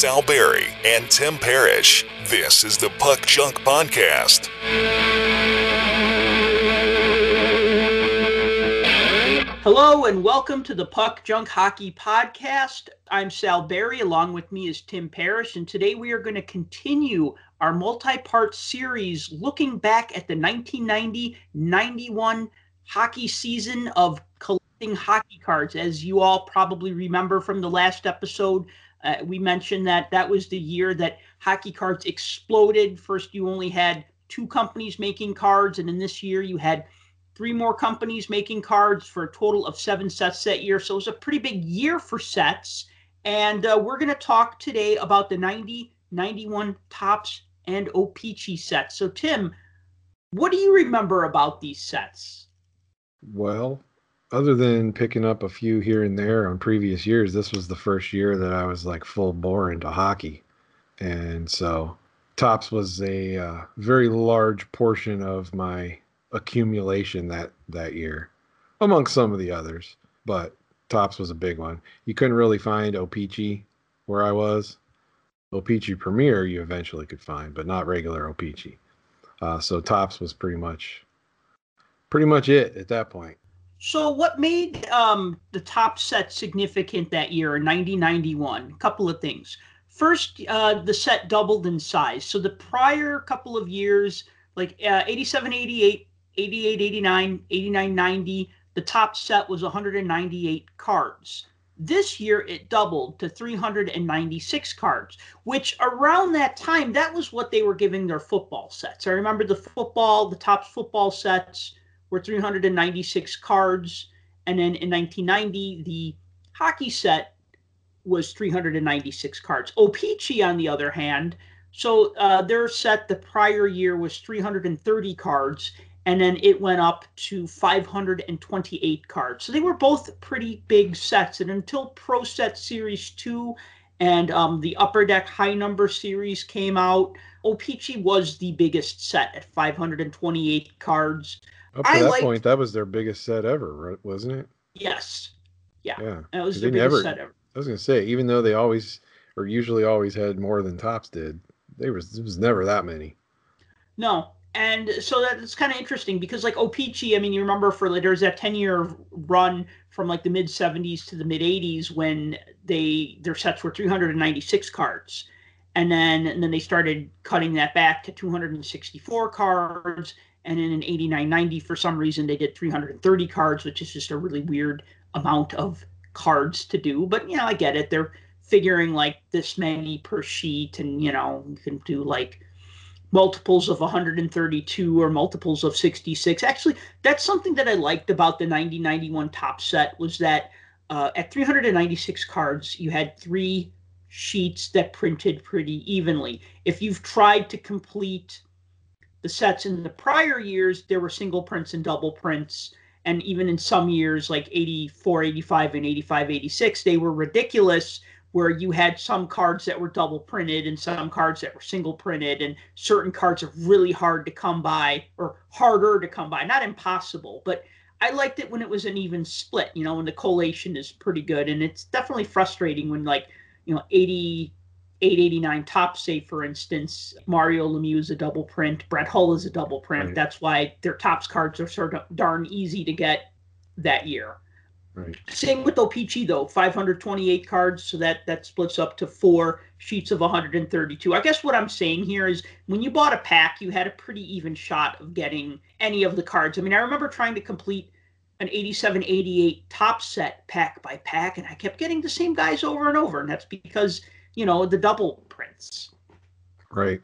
Sal Berry and Tim Parrish. This is the Puck Junk Podcast. Hello and welcome to the Puck Junk Hockey Podcast. I'm Sal Berry. Along with me is Tim Parrish, and today we are going to continue our multi-part series looking back at the 1990-91 hockey season of collecting hockey cards. As you all probably remember from the last episode, uh, we mentioned that that was the year that hockey cards exploded. First, you only had two companies making cards, and in this year you had three more companies making cards for a total of seven sets that year. So it was a pretty big year for sets. And uh, we're going to talk today about the 90, 91 Topps and O-Pee-Chee sets. So, Tim, what do you remember about these sets? Well, other than picking up a few here and there on previous years, this was the first year that I was like full bore into hockey. And so Topps was a uh, very large portion of my accumulation that that year, among some of the others. But Topps was a big one. You couldn't really find O-Pee-Chee where I was. O-Pee-Chee Premier you eventually could find, but not regular O-Pee-Chee. Uh, so Topps was pretty much pretty much it at that point. So, what made um, the Topps set significant that year in 1991? A couple of things. First, uh, the set doubled in size. So, the prior couple of years, like uh, 87, 88, 88, 89, 89, 90, the Topps set was 198 cards. This year it doubled to 396 cards, which around that time, that was what they were giving their football sets. I remember the football, the Topps football sets were 396 cards. And then in 1990, the hockey set was 396 cards. O-Pee-Chee, on the other hand, so uh, their set the prior year was 330 cards, and then it went up to 528 cards. So they were both pretty big sets. And until Pro Set Series 2 and um, the Upper Deck High Number Series came out, O-Pee-Chee was the biggest set at 528 cards. Up to I that liked, point, that was their biggest set ever, right? wasn't it? Yes. Yeah. Yeah. That was their biggest never, set ever. I was gonna say, even though they always or usually always had more than Topps did, they was it was never that many. No, and so that's kind of interesting because like O-Pee-Chee, I mean, you remember for like, there's that 10 year run from like the mid 70s to the mid 80s when they their sets were 396 cards, and then and then they started cutting that back to 264 cards, and in 89 90 for some reason they did 330 cards, which is just a really weird amount of cards to do. But you know, I get it. They're figuring like this many per sheet, and you know, you can do like multiples of 132 or multiples of 66. Actually, that's something that I liked about the 9091 Topps set was that uh, at 396 cards, you had three sheets that printed pretty evenly. If you've tried to complete the sets in the prior years, there were single prints and double prints. And even in some years, like 84, 85, and 85, 86, they were ridiculous where you had some cards that were double printed and some cards that were single printed. And certain cards are really hard to come by or harder to come by. Not impossible but i liked it when it was an even split you know when the collation is pretty good. And it's definitely frustrating when like you know 80 889 Topps say for instance mario lemieux is a double print brett hull is a double print right. that's why their Topps cards are sort of darn easy to get that year Right. Same with O-Pee-Chee though, 528 cards, so that that splits up to four sheets of 132. I guess what I'm saying here is when you bought a pack, you had a pretty even shot of getting any of the cards. I mean, I remember trying to complete an 87 88 Topps set pack by pack, and I kept getting the same guys over and over, and that's because you know the double prints. Right.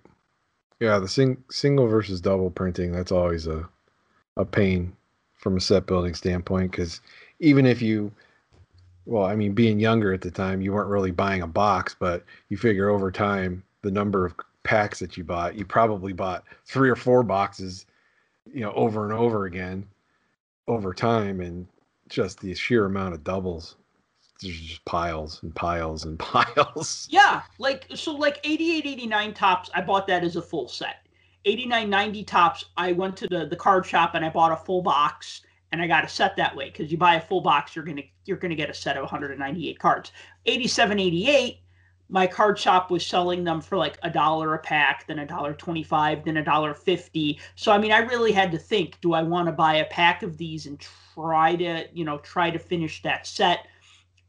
Yeah, the sing- single versus double printing that's always a a pain from a set building standpoint because even if you well i mean being younger at the time you weren't really buying a box but you figure over time the number of packs that you bought you probably bought three or four boxes you know over and over again over time and just the sheer amount of doubles there's just piles and piles and piles yeah like so like 88 89 Topps i bought that as a full set 89 90 Topps i went to the the card shop and i bought a full box and I got a set that way because you buy a full box, you're gonna you're gonna get a set of 198 cards. 87, 88 my card shop was selling them for like a dollar a pack, then a dollar twenty-five, then a dollar fifty. So I mean, I really had to think: Do I want to buy a pack of these and try to, you know, try to finish that set?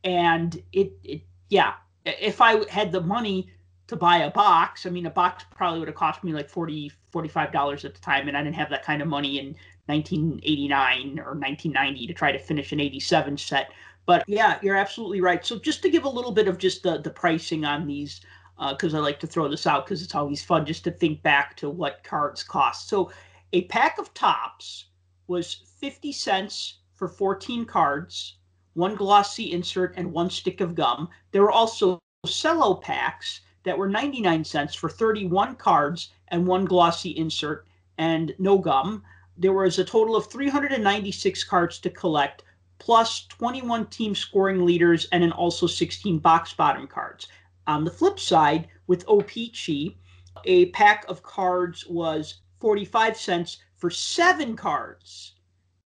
And it, it, yeah, if I had the money to buy a box, I mean, a box probably would have cost me like 40 $45 at the time, and I didn't have that kind of money in 1989 or 1990 to try to finish an 87 set. But yeah, you're absolutely right. So just to give a little bit of just the the pricing on these, because uh, I like to throw this out because it's always fun just to think back to what cards cost. So a pack of Topps was 50 cents for 14 cards, one glossy insert, and one stick of gum. There were also cello packs that were 99 cents for 31 cards and one glossy insert and no gum. There was a total of 396 cards to collect, plus 21 team scoring leaders and then also 16 box bottom cards. On the flip side, with O-Pee-Chee, a pack of cards was 45 cents for seven cards,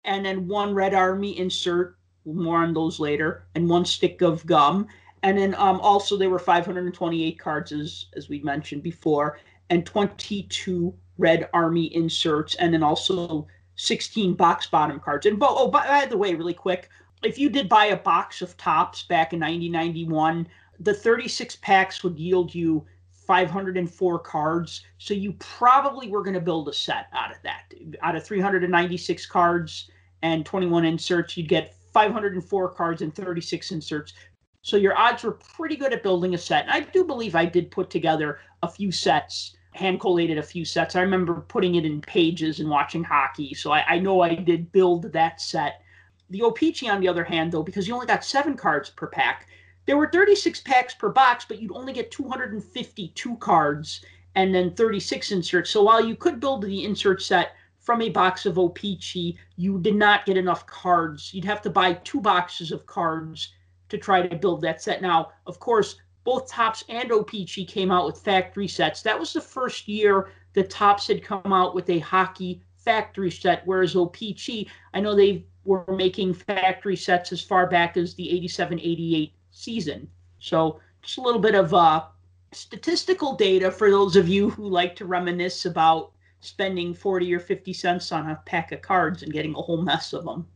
and then one Red Army insert, more on those later, and one stick of gum. And then um, also there were 528 cards, as, as we mentioned before, and 22 Red Army inserts, and then also 16 box bottom cards. And oh, by, by the way, really quick, if you did buy a box of Topps back in 1991, the 36 packs would yield you 504 cards. So you probably were going to build a set out of that. Out of 396 cards and 21 inserts, you'd get 504 cards and 36 inserts. So your odds were pretty good at building a set. And I do believe I did put together a few sets hand collated a few sets. I remember putting it in pages and watching hockey, so I, I know I did build that set. The O-Pee-Chee, on the other hand, though, because you only got seven cards per pack, there were 36 packs per box, but you'd only get 252 cards and then 36 inserts. So while you could build the insert set from a box of O-Pee-Chee, you did not get enough cards. You'd have to buy two boxes of cards to try to build that set. Now, of course, both Topps and O-Pee-Chee came out with factory sets. That was the first year that Topps had come out with a hockey factory set, whereas O-Pee-Chee, I know they were making factory sets as far back as the 87 88 season. So just a little bit of uh, statistical data for those of you who like to reminisce about spending 40 or 50 cents on a pack of cards and getting a whole mess of them.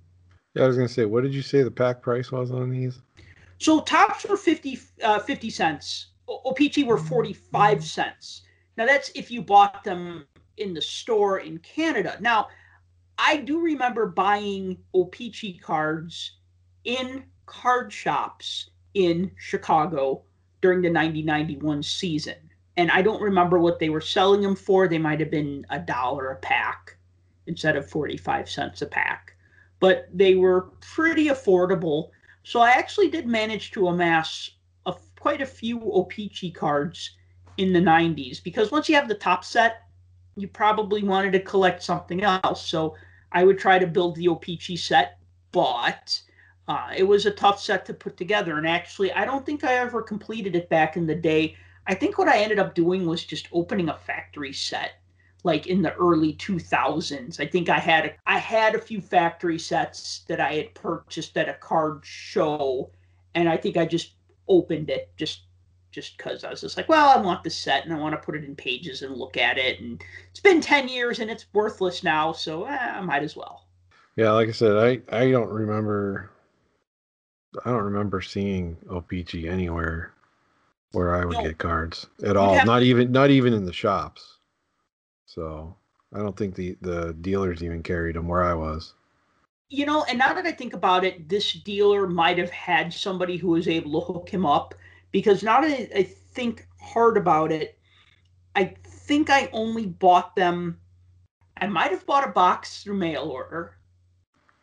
Yeah, I was going to say, what did you say the pack price was on these? So Topps were 50, uh, 50 cents. O-Pee-Chee were 45 cents. Now that's if you bought them in the store in Canada. Now, I do remember buying O-Pee-Chee cards in card shops in Chicago during the 90-91 season. And I don't remember what they were selling them for. They might have been a dollar a pack instead of 45 cents a pack. But they were pretty affordable so I actually did manage to amass a, quite a few O-Pee-Chee cards in the 90s because once you have the Topps set, you probably wanted to collect something else. So I would try to build the O-Pee-Chee set, but uh, it was a tough set to put together. And actually, I don't think I ever completed it back in the day. I think what I ended up doing was just opening a factory set like in the early 2000s. I think I had a, I had a few factory sets that I had purchased at a card show, and I think I just opened it just just because I was just like, well, I want this set and I want to put it in pages and look at it. And it's been 10 years and it's worthless now, so eh, I might as well. Yeah, like I said, I, I don't remember I don't remember seeing O-Pee-Chee anywhere where I would no, get cards at all. Have, not even not even in the shops. So I don't think the the dealers even carried them where I was. You know, and now that I think about it, this dealer might have had somebody who was able to hook him up because now that I think hard about it, I think I only bought them. I might have bought a box through mail order,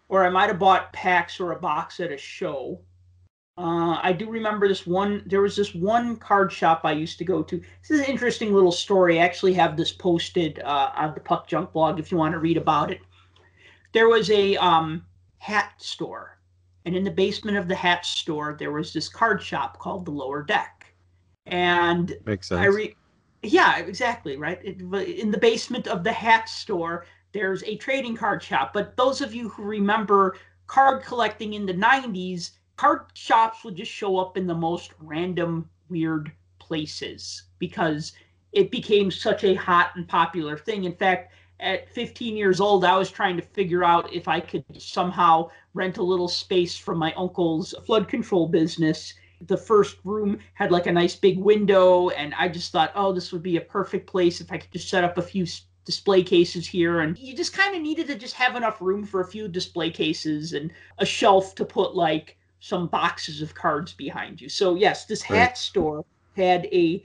or I might have bought packs or a box at a show. Uh, I do remember this one. There was this one card shop I used to go to. This is an interesting little story. I actually have this posted uh, on the Puck Junk blog if you want to read about it. There was a um, hat store, and in the basement of the hat store, there was this card shop called the Lower Deck. And makes sense. I re- yeah, exactly right. It, in the basement of the hat store, there's a trading card shop. But those of you who remember card collecting in the 90s card shops would just show up in the most random, weird places because it became such a hot and popular thing. In fact, at 15 years old, I was trying to figure out if I could somehow rent a little space from my uncle's flood control business. The first room had like a nice big window, and I just thought, oh, this would be a perfect place if I could just set up a few display cases here. And you just kind of needed to just have enough room for a few display cases and a shelf to put like some boxes of cards behind you. So, yes, this hat right. store had a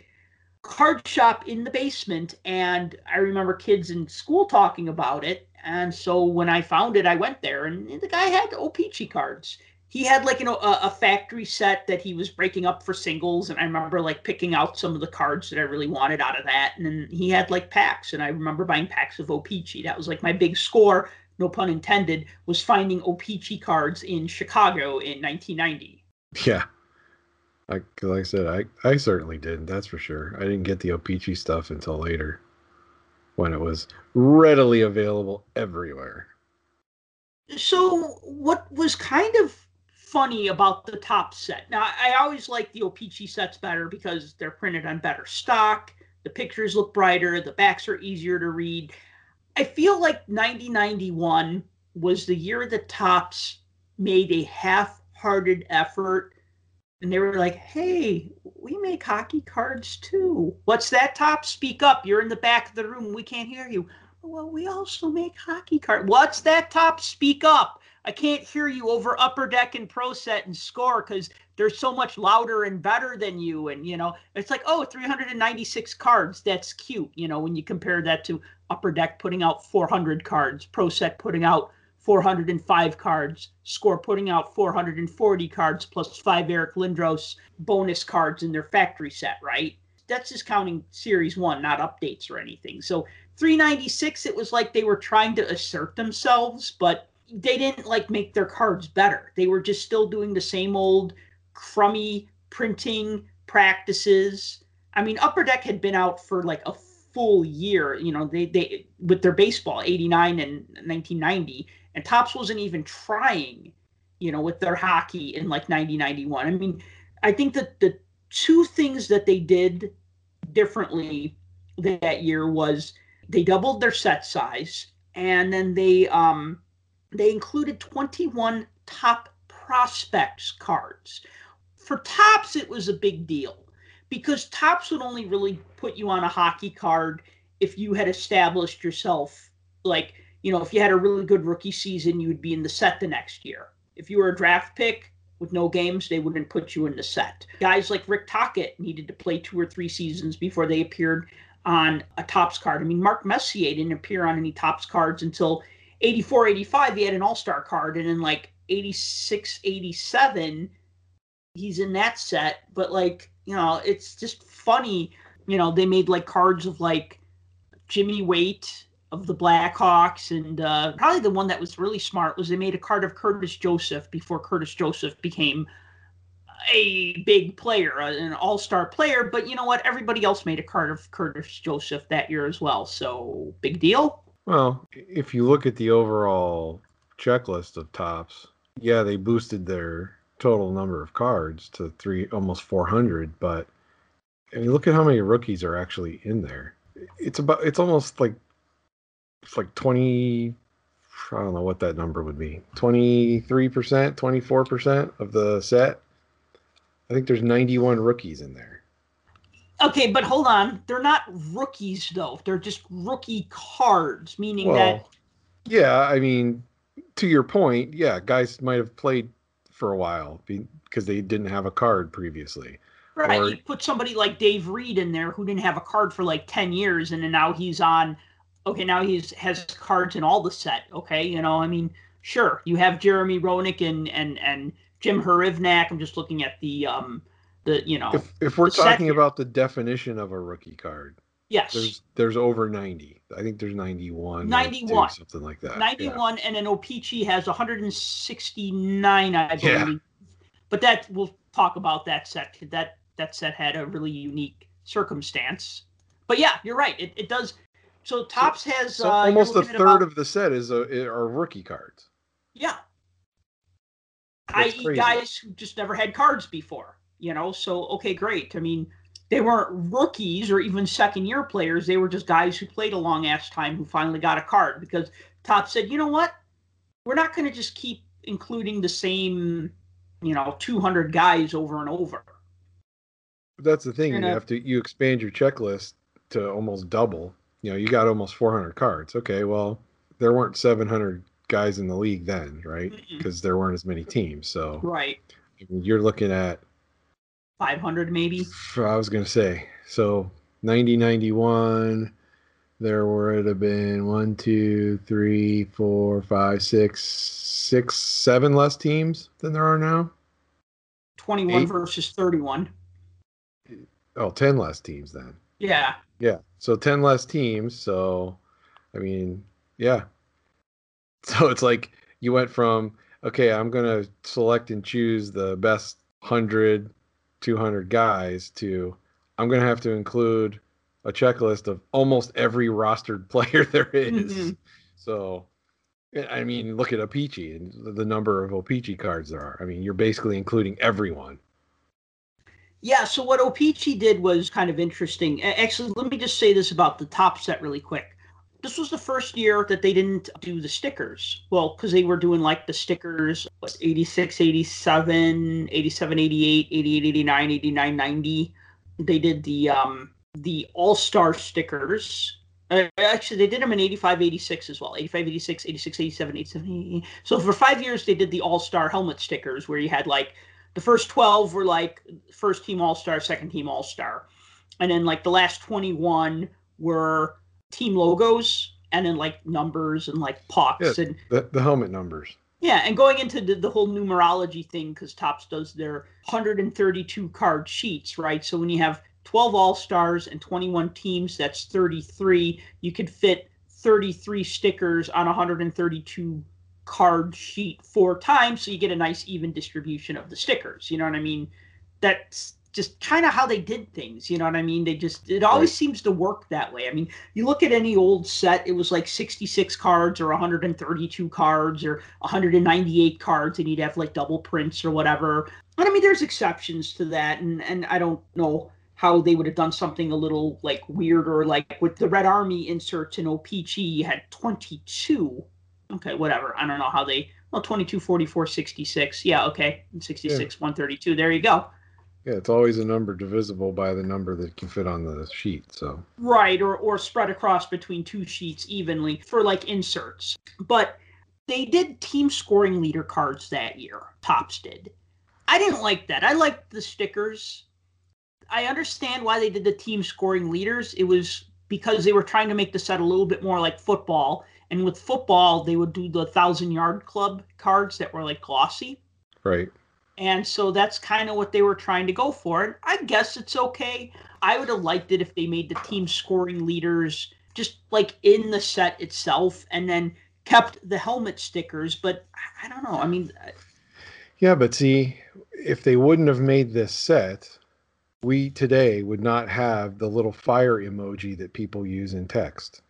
card shop in the basement and i remember kids in school talking about it. And so when i found it i went there and the guy had O-Pee-Chee cards. He had like you know a, a, factory set that he was breaking up for singles and i remember like picking out some of the cards that i really wanted out of that. And then he had like packs and i remember buying packs of O-Pee-Chee that was like my big score no pun intended was finding O-Pee-Chee cards in chicago in 1990 yeah I, like I said, I, I certainly didn't. That's for sure. I didn't get the O-Pee-Chee stuff until later, when it was readily available everywhere. So, what was kind of funny about the Topps set? Now, I always like the O-Pee-Chee sets better because they're printed on better stock. The pictures look brighter. The backs are easier to read. I feel like 9091 was the year the Topps made a half-hearted effort and they were like, "Hey, we make hockey cards too. What's that Topps? Speak up. You're in the back of the room. We can't hear you." Well, we also make hockey cards. What's that Topps? Speak up. I can't hear you over Upper Deck and Pro Set and Score because they're so much louder and better than you. And you know, it's like, oh, 396 cards. That's cute. You know, when you compare that to Upper Deck putting out 400 cards, Pro Set putting out 405 cards, Score putting out 440 cards plus five Eric Lindros bonus cards in their factory set, right? That's just counting series one, not updates or anything. So 396, it was like they were trying to assert themselves, but they didn't like make their cards better. They were just still doing the same old crummy printing practices. I mean, Upper Deck had been out for like a full year, you know, they they with their baseball 89 and 1990 and Topps wasn't even trying, you know, with their hockey in like 1991. I mean, I think that the two things that they did differently that year was they doubled their set size and then they um they included 21 top prospects cards. For Topps it was a big deal because Topps would only really put you on a hockey card if you had established yourself like you know, if you had a really good rookie season, you would be in the set the next year. If you were a draft pick with no games, they wouldn't put you in the set. Guys like Rick Tocchet needed to play two or three seasons before they appeared on a Topps card. I mean, Mark Messier didn't appear on any Topps cards until 84, 85. He had an all star card. And in like 86, 87, he's in that set. But like, you know, it's just funny. You know, they made like cards of like Jimmy Waite of the Blackhawks, and uh, probably the one that was really smart was they made a card of Curtis Joseph before Curtis Joseph became a big player, uh, an all-star player. But you know what? Everybody else made a card of Curtis Joseph that year as well. So big deal. Well, if you look at the overall checklist of Topps, yeah, they boosted their total number of cards to three, almost 400. But I mean, look at how many rookies are actually in there. It's about, it's almost like it's like 20 I don't know what that number would be. 23%, 24% of the set. I think there's 91 rookies in there. Okay, but hold on. They're not rookies though. They're just rookie cards, meaning well, that Yeah, I mean, to your point, yeah, guys might have played for a while because they didn't have a card previously. Right. Or, you put somebody like Dave Reed in there who didn't have a card for like 10 years and then now he's on okay, now he's has cards in all the set. Okay, you know, I mean, sure, you have Jeremy Roenick and and and Jim Hrivnak. I'm just looking at the um the you know. If if we're talking about the definition of a rookie card, yes, there's there's over 90. I think there's 91. 91, something like that. 91, yeah. and then O-Pee-Chee has 169, I believe. Yeah. But that we'll talk about that set. That that set had a really unique circumstance. But yeah, you're right. It, it does so Topps so, has so uh, almost a third about, of the set is a, are rookie cards. Yeah, i.e., guys who just never had cards before. You know, so okay, great. I mean, they weren't rookies or even second year players. They were just guys who played a long ass time who finally got a card because Topps said, you know what? We're not going to just keep including the same, you know, 200 guys over and over. But that's the thing. And, you have to you expand your checklist to almost double. You know, you got almost 400 cards. Okay, well, there weren't 700 guys in the league then, right? Because there weren't as many teams. So Right. You're looking at 500 maybe. I was gonna say so 90 91 there would have been one two three four five six six seven less teams than there are now 21 Eight. versus 31. oh 10 less teams then Yeah. yeah so 10 less teams so i mean yeah so it's like you went from okay i'm gonna select and choose the best 100 200 guys to i'm gonna have to include a checklist of almost every rostered player there is. Mhm. so i mean look at O-Pee-Chee and the- the number of O-Pee-Chee cards there are i mean you're basically including everyone Yeah, so what O-Pee-Chee did was kind of interesting. Actually, let me just say this about the Topps set really quick. This was the first year that they didn't do the stickers. Well, because they were doing like the stickers, what, 86, 87, 87, 88, 88, 89, 89, 90. They did the um the all-star stickers. Uh, actually, they did them in 85, 86 as well. 85, 86, 86, 87, 87, 88. So for five years, they did the all-star helmet stickers where you had like the first 12 were like first team all star, second team all star. And then like the last 21 were team logos and then like numbers and like pucks and the, the helmet numbers yeah, and going into the, the whole numerology thing, because Topps does their 132 card sheets, right? So when you have 12 All Stars and 21 teams, that's 33. You could fit 33 stickers on a 132 card sheet four times, so you get a nice even distribution of the stickers. You know what I mean? That's just kind of how they did things. You know what I mean? They just, it always Right. seems to work that way. I mean, you look at any old set, it was like 66 cards or 132 cards or 198 cards, and you'd have like double prints or whatever. But I mean, there's exceptions to that, and and I don't know how they would have done something a little like weirder, like with the Red Army inserts in OPC, you had 22. Okay, whatever. I don't know how they. Well, 22, 44, 66. Yeah, okay. 66, 132. There you go. Yeah it's always a number divisible by the number that can fit on the sheet so Right, or or spread across between two sheets evenly for like inserts. But they did team scoring leader cards that year. Topps did. I didn't like that. I liked the stickers. I understand why they did the team scoring leaders. It was because they were trying to make the set a little bit more like football. And with football, they would do the thousand yard club cards that were like glossy. right And so that's kind of what they were trying to go for. And I guess it's okay. I would have liked it if they made the team scoring leaders just like in the set itself and then kept the helmet stickers. But I- don't know. I mean, uh, Yeah, but see, if they wouldn't have made this set, we today would not have the little fire emoji that people use in text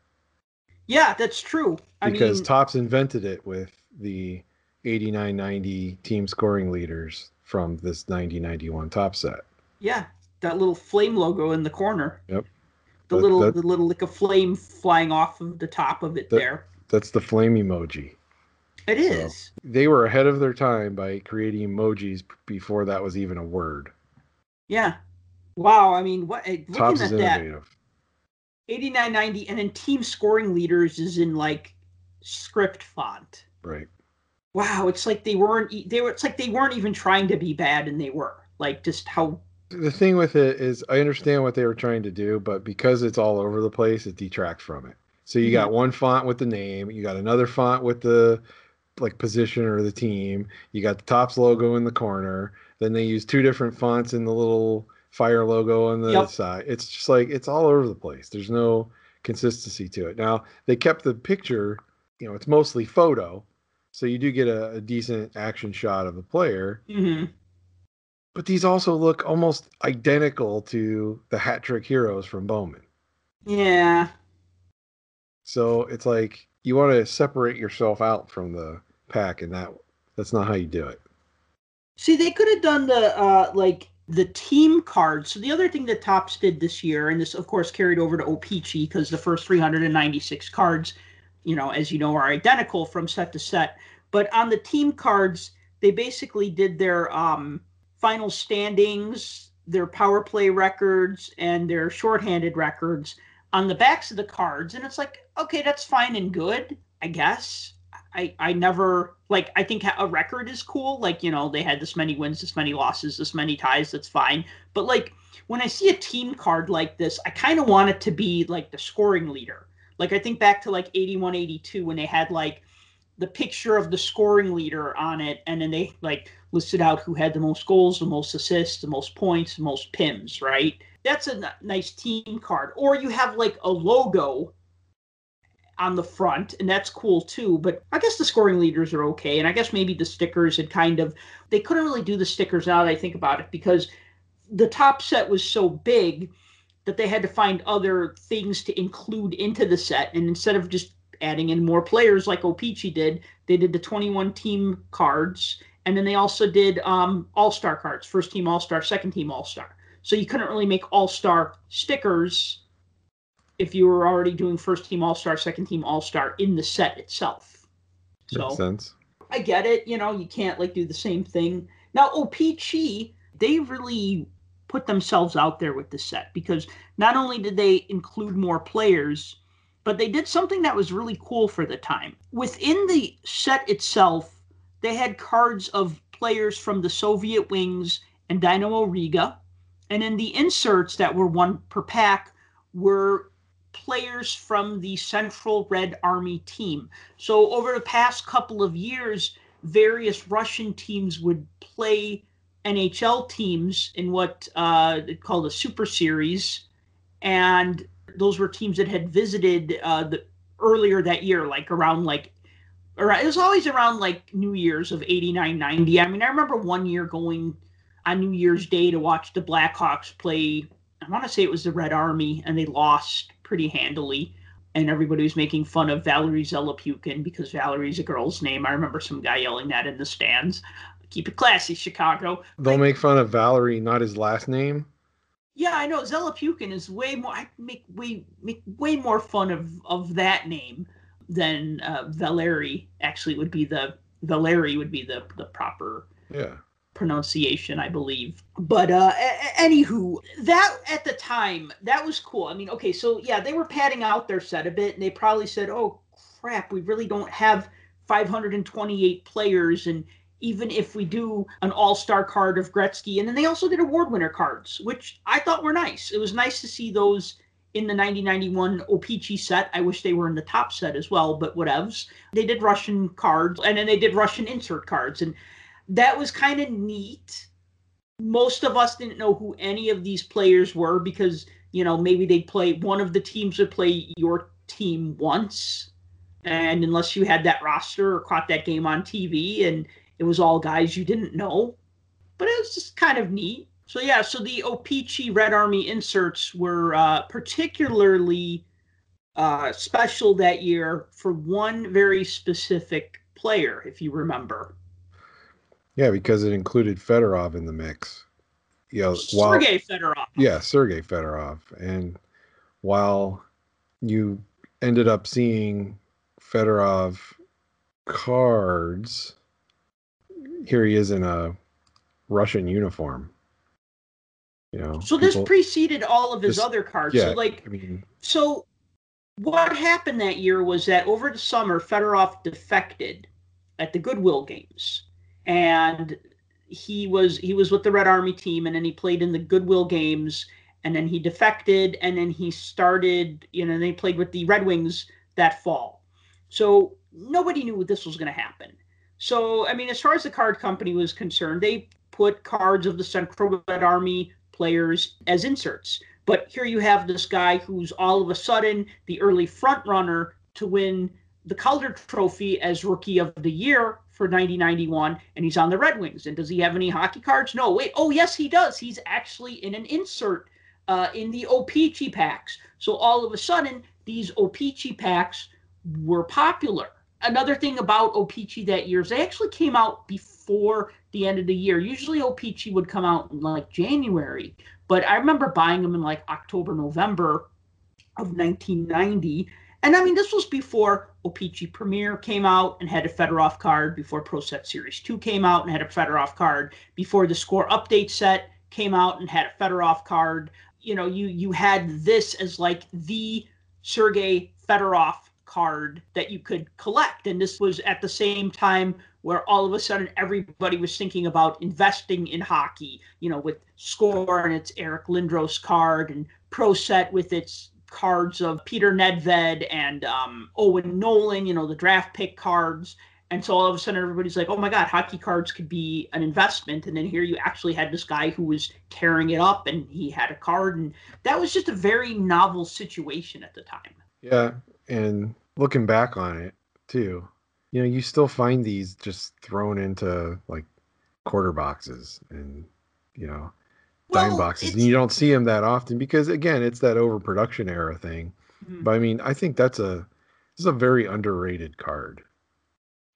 yeah, that's true. I because mean, Topps invented it with the 8990 team scoring leaders from this 9091 Topps set. yeah, that little flame logo in the corner. Yep. The That- little, that- the little like a flame flying off of the top of it That- there. That's the flame emoji. It is. They were ahead of their time by creating emojis before that was even a word. Yeah. Wow. I mean, what? eh, Looking Topps at is that, innovative. 8990 and then team scoring leaders is in like script font Right. Wow it's like they weren't they were it's like they weren't even trying to be bad and they were like just how The thing with it is, I understand what they were trying to do, but because it's all over the place, it detracts from it. So you got mm-hmm. one font with the name, you got another font with the like position or the team, you got the Topps logo in the corner, then they use two different fonts in the little fire logo on the Yep. side. It's just like it's all over the place. There's no consistency to it. Now they kept the picture, you know, it's mostly photo, so you do get a, a decent action shot of the player Mhm. but these also look almost identical to the hat trick heroes from Bowman. yeah So it's like you want to separate yourself out from the pack, and that that's not how you do it. see they could have done the uh like the team cards. So the other thing that Topps did this year, and this of course carried over to O-Pee-Chee because the first 396 cards, you know, as you know, are identical from set to set. But on the team cards, they basically did their um, final standings, their power play records, and their shorthanded records on the backs of the cards. And it's like, okay, that's fine and good, I guess. I, I never like I think a record is cool. Like, you know, they had this many wins, this many losses, this many ties, that's fine. But like when I see a team card like this, I kind of want it to be like the scoring leader. Like I think back to like 81 82 when they had like the picture of the scoring leader on it and then they like listed out who had the most goals, the most assists, the most points, the most pims, right? That's a n- nice team card. Or you have like a logo on the front, and that's cool too. But I guess the scoring leaders are okay, and I guess maybe the stickers had kind of they couldn't really do the stickers now that I think about it because the Topps set was so big that they had to find other things to include into the set, and instead of just adding in more players like O-Pee-Chee did, they did the 21 team cards, and then they also did um, All Star cards, first team All Star, second team All Star. So you couldn't really make All Star stickers if you were already doing first team all star, second team all star in the set itself. So Makes sense. I get it. You know, you can't like do the same thing. Now, O-Pee-Chee, they really put themselves out there with the set because not only did they include more players, but they did something that was really cool for the time. Within the set itself, they had cards of players from the Soviet Wings and Dynamo Riga. And in the inserts that were one per pack were players from the Central Red Army team. So over the past couple of years, various Russian teams would play NHL teams in what uh, they called a Super Series, and those were teams that had visited uh, the earlier that year, like around like, or it was always around like New Year's of 89, 90. I mean, I remember one year going on New Year's Day to watch the Blackhawks play. I want to say it was the Red Army, and they lost pretty handily. And everybody was making fun of Valerie Zelepukin because Valerie's a girl's name. I remember some guy yelling that in the stands. Keep it classy, Chicago. They'll like, make fun of Valerie, not his last name. Yeah, I know. Zelepukin is way more. I make way make way more fun of of that name than uh, Valerie. Actually, would be the Valerie would be the the proper yeah pronunciation, I believe. But uh, a- anywho, that at the time that was cool. I mean, okay, so yeah, they were padding out their set a bit, and they probably said, "Oh crap, we really don't have 528 players." And even if we do an all-star card of Gretzky, and then they also did award winner cards, which I thought were nice. It was nice to see those in the 1991 O-Pee-Chee set. I wish they were in the Topps set as well, but whatevs. They did Russian cards, and then they did Russian insert cards, and that was kind of neat. Most of us didn't know who any of these players were because, you know, maybe they'd play one of the teams would play your team once. And unless you had that roster or caught that game on TV and it was all guys you didn't know. But it was just kind of neat. So yeah, so the O-Pee-Chee Red Army inserts were uh, particularly uh, special that year for one very specific player, if you remember. Yeah, because it included Fedorov in the mix. You know, while, Sergei Fedorov. Yeah, Sergei Fedorov. And while you ended up seeing Fedorov cards, here he is in a Russian uniform. You know, so people, this preceded all of his this, other cards. Yeah, so like, I mean, so what happened that year was that over the summer, Fedorov defected at the Goodwill Games and he was he was with the Red Army team, and then he played in the Goodwill games, and then he defected, and then he started, you know, they played with the Red Wings that fall. So nobody knew this was going to happen. So I mean, as far as the card company was concerned, they put cards of the Central Red Army players as inserts. But here you have this guy who's all of a sudden the early front runner to win the Calder Trophy as Rookie of the Year for 1991 and he's on the Red Wings. And does he have any hockey cards? No. Wait. Oh, yes, he does. He's actually in an insert uh, in the O-Pee-Chee packs. So all of a sudden, these O-Pee-Chee packs were popular. Another thing about O-Pee-Chee that year is they actually came out before the end of the year. Usually O-Pee-Chee would come out in like January, but I remember buying them in like October, November of 1990. And I mean, this was before O-Pee-Chee Premier came out and had a Fedorov card, before Pro Set Series 2 came out and had a Fedorov card, before the Score Update set came out and had a Fedorov card. You know, you you had this as like the Sergey Fedorov card that you could collect. And this was at the same time where all of a sudden everybody was thinking about investing in hockey, you know, with Score and its Eric Lindros card and Pro Set with its cards of Peter Nedved and um, Owen Nolan, you know, the draft pick cards. And so all of a sudden everybody's like, oh my God, hockey cards could be an investment. And then here you actually had this guy who was tearing it up and he had a card. And that was just a very novel situation at the time. Yeah. And looking back on it too, you know, you still find these just thrown into like quarter boxes and, you know, dime Well, boxes. And you don't see them that often because, again, it's that overproduction era thing. Mhm. But I mean, I think that's a this is a very underrated card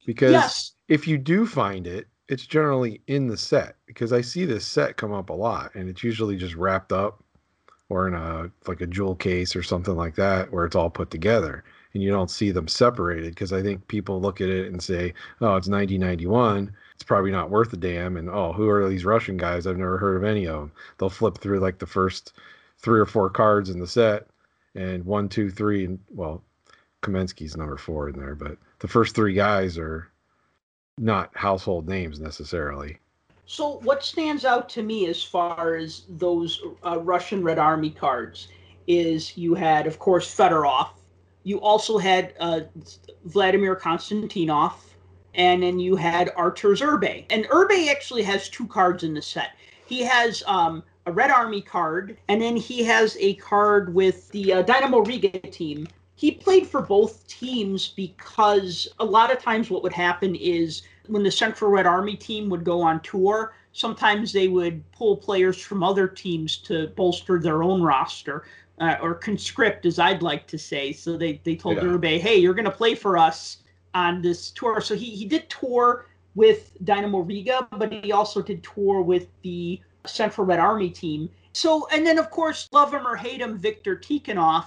because Yes. if you do find it, it's generally in the set because I see this set come up a lot, and it's usually just wrapped up or in a like a jewel case or something like that, where it's all put together, and you don't see them separated because I think people look at it and say, "Oh, it's 1991." It's probably not worth a damn, and oh, who are these Russian guys? I've never heard of any of them. They'll flip through like the first three or four cards in the set, and one, two, three, and well, Kamensky's number four in there, but the first three guys are not household names necessarily. So, what stands out to me as far as those uh, Russian Red Army cards is you had, of course, Fedorov. You also had uh, Vladimir Konstantinov, and then you had Arturs Irbe. And Irbe actually has two cards in the set. He has um, a Red Army card, and then he has a card with the uh, Dynamo Riga team. He played for both teams because a lot of times what would happen is when the Central Red Army team would go on tour, sometimes they would pull players from other teams to bolster their own roster. Uh, or conscript, as I'd like to say. So they, they told Yeah. Irbe, hey, you're going to play for us on this tour. So he, he did tour with Dynamo Riga, but he also did tour with the Central Red Army team. So, and then of course, love him or hate him, Victor Tikhonov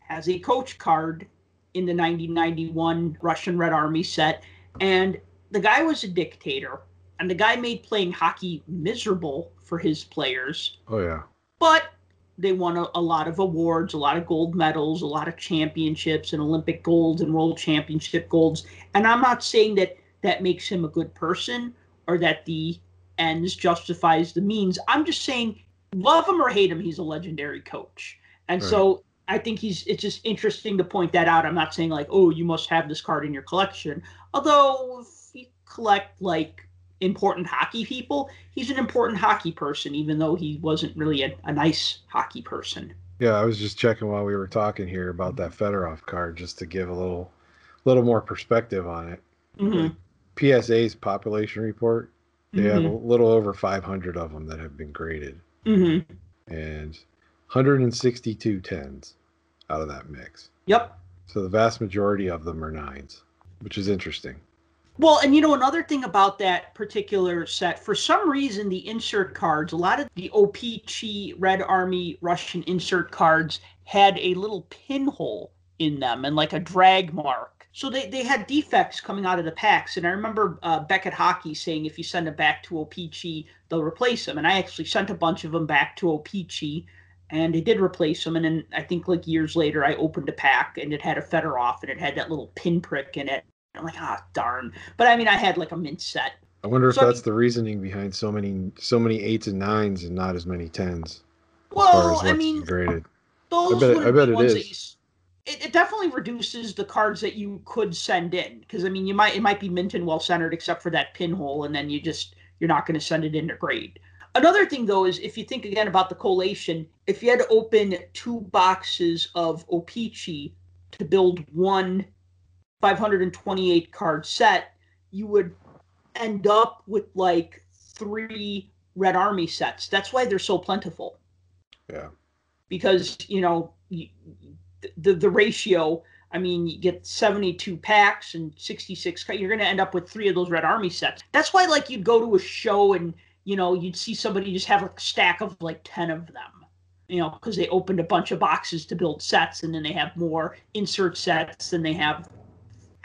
has a coach card in the 1991 Russian Red Army set. And the guy was a dictator, and the guy made playing hockey miserable for his players Oh yeah, but they won a, a lot of awards, a lot of gold medals, a lot of championships and Olympic golds and world championship golds. And I'm not saying that that makes him a good person or that the ends justifies the means. I'm just saying, love him or hate him, he's a legendary coach. And so I think he's it's just interesting to point that out. I'm not saying like, oh, you must have this card in your collection. Although if you collect like important hockey people, he's an important hockey person, even though he wasn't really a, a nice hockey person. yeah. I was just checking while we were talking here about that Fedorov card just to give a little, little more perspective on it. hmm PSA's population report. They have a little over 500 of them that have been graded, hmm and 162 tens out of that mix. Yep. So the vast majority of them are nines, which is interesting. Well, and you know another thing about that particular set, for some reason, the insert cards, a lot of the OPC Red Army Russian insert cards had a little pinhole in them and like a drag mark. So they, they had defects coming out of the packs. And I remember uh, Beckett Hockey saying if you send it back to OPC, they'll replace them. And I actually sent a bunch of them back to OPC and they did replace them. And then I think like years later, I opened a pack and it had a Fedorov and it had that little pinprick in it. I'm like, ah, darn. But I mean, I had like a mint set. I wonder if So, I that's mean- the reasoning behind so many so many eights and nines and not as many tens. as Well, I mean, graded. those bet it- I bet be it is. you It, it definitely reduces the cards that you could send in because I mean, you might it might be mint and well centered except for that pinhole, and then you just you're not going to send it in to grade. Another thing though is if you think again about the collation, if you had to open two boxes of O-Pee-Chee to build one 528 card set, you would end up with like three Red Army sets. That's why they're so plentiful Yeah. because you know the the ratio. I mean, you get 72 packs and 66. You're going to end up with three of those Red Army sets. That's why, like, you'd go to a show and, you know, you'd see somebody just have a stack of like 10 of them, you know, because they opened a bunch of boxes to build sets and then they have more insert sets than they have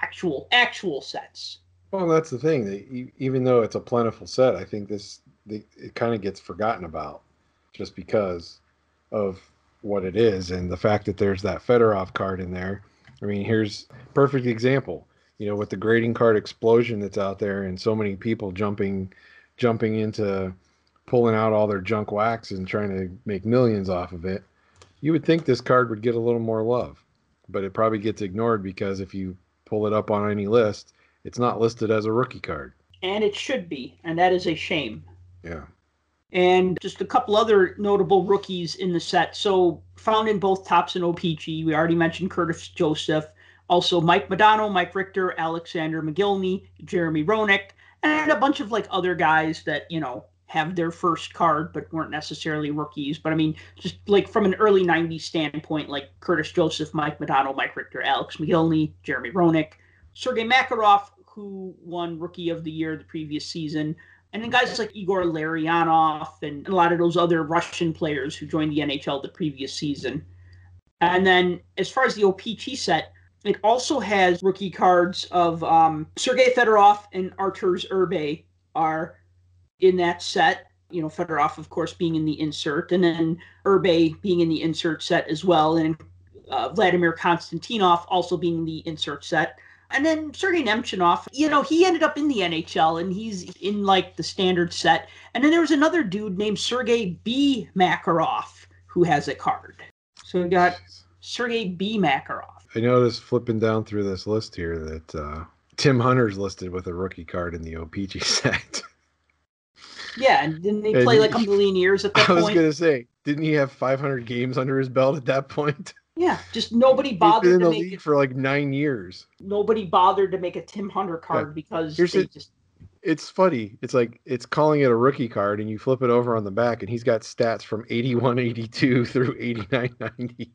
actual actual sets. Well, that's the thing. They, even though it's a plentiful set, I think this they, it kind of gets forgotten about just because of what it is and the fact that there's that Fedorov card in there. I mean, here's perfect example. You know, with the grading card explosion that's out there and so many people jumping jumping into pulling out all their junk wax and trying to make millions off of it. You would think this card would get a little more love, but it probably gets ignored because if you pull it up on any list, it's not listed as a rookie card. And it should be, and that is a shame. Yeah. And just a couple other notable rookies in the set. So found in both Topps and OPC. We already mentioned Curtis Joseph. Also Mike Modano, Mike Richter, Alexander Mogilny, Jeremy Roenick, and a bunch of like other guys that, you know, have their first card but weren't necessarily rookies. But I mean, just like from an early 90s standpoint, like Curtis Joseph, Mike Modano, Mike Richter, Alex Mogilny, Jeremy Roenick, Sergei Makarov, who won Rookie of the Year the previous season, and then guys like Igor Larionov and a lot of those other Russian players who joined the NHL the previous season. And then as far as the OPC set, it also has rookie cards of um, Sergei Fedorov and Arturs Irbe are in that set. You know, Fedorov, of course, being in the insert, and then Irbe being in the insert set as well, and uh, Vladimir Konstantinov also being the insert set. And then Sergei Nemchinov, you know, he ended up in the NHL and he's in like the standard set. And then there was another dude named Sergei B. Makarov who has a card. So we got Sergei B. Makarov. I noticed flipping down through this list here that uh, Tim Hunter's listed with a rookie card in the OPC set. Yeah, and didn't he play like a million years at that point? I was gonna say, didn't he have 500 games under his belt at that point? Yeah, just nobody He's been bothered in to the make league it, for like nine years. nobody bothered to make a Tim Hunter card because Here's they the- just It's funny. It's like it's calling it a rookie card, and you flip it over on the back, and he's got stats from 81, 82 through 89, 90.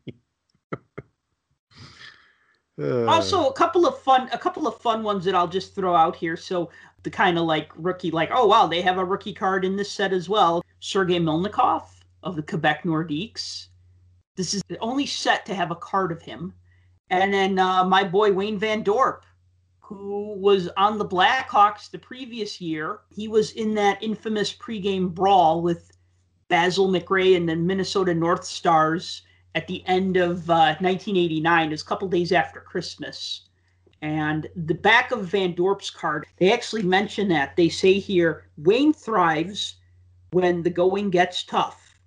Uh, also a couple of fun a couple of fun ones that I'll just throw out here. So the kind of like rookie, like oh wow, they have a rookie card in this set as well. Sergei Mylnikov of the Quebec Nordiques. This is the only set to have a card of him. And then uh, my boy Wayne Van Dorp, who was on the Blackhawks the previous year. He was in that infamous pregame brawl with Basil McRae and the Minnesota North Stars at the end of uh, 1989. It was a couple days after Christmas. And the back of Van Dorp's card, they actually mention that. They say here Wayne thrives when the going gets tough.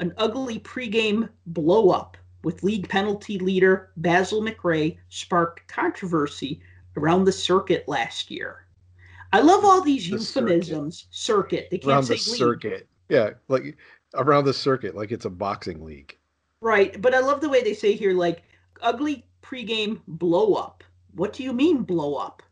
An ugly pregame blow up with league penalty leader Basil McRae sparked controversy around the circuit last year. I love all these The euphemisms. Circuit. They can't around say the league. circuit. Yeah, like around the circuit, like it's a boxing league. Right, but I love the way they say here, like ugly pregame blow up. What do you mean blow up?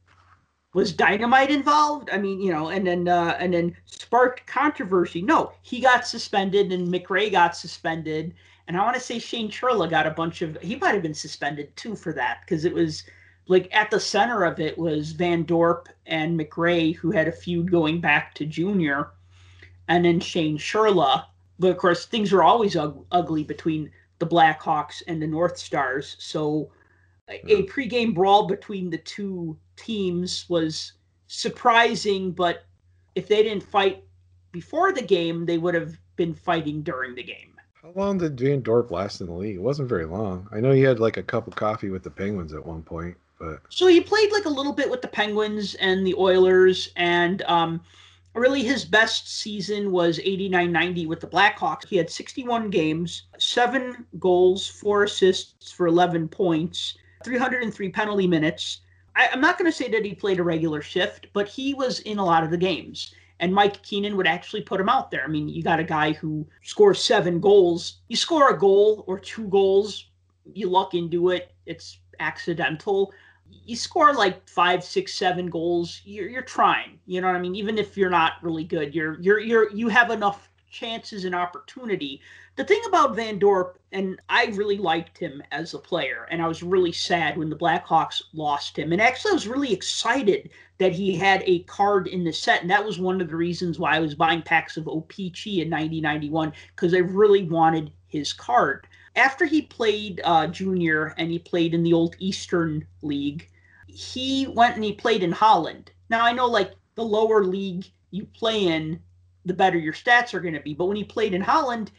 Was dynamite involved? I mean, you know, and then uh, and then sparked controversy. No, he got suspended, and McRae got suspended, and I want to say Shane Churla got a bunch of. He might have been suspended too for that because it was like at the center of it was Van Dorp and McRae, who had a feud going back to junior, and then Shane Churla. But of course, things were always ug- ugly between the Blackhawks and the North Stars. So a, a pregame brawl between the two teams was surprising, but if they didn't fight before the game, they would have been fighting during the game. How long did Van Dorp last in the league? It wasn't very long. I know he had like a cup of coffee with the Penguins at one point, but So he played like a little bit with the Penguins and the Oilers, and um, really his best season was 89 90 with the Blackhawks. He had 61 games, seven goals, four assists for 11 points, 303 penalty minutes. I, I'm not going to say that he played a regular shift, but he was in a lot of the games. And Mike Keenan would actually put him out there. I mean, you got a guy who scores seven goals. You score a goal or two goals, you luck into it. It's accidental you score like five, six, seven goals, you're you're trying. You know what I mean? Even if you're not really good, you're you're you're you have enough chances and opportunity. The thing about Van Dorp, and I really liked him as a player, and I was really sad when the Blackhawks lost him. And actually, I was really excited that he had a card in the set, and that was one of the reasons why I was buying packs of O-Pee-Chee in 1991, because I really wanted his card. After he played uh, junior and he played in the old Eastern League, he went and he played in Holland. Now I know like the lower league you play in, the better your stats are going to be. But when he played in Holland,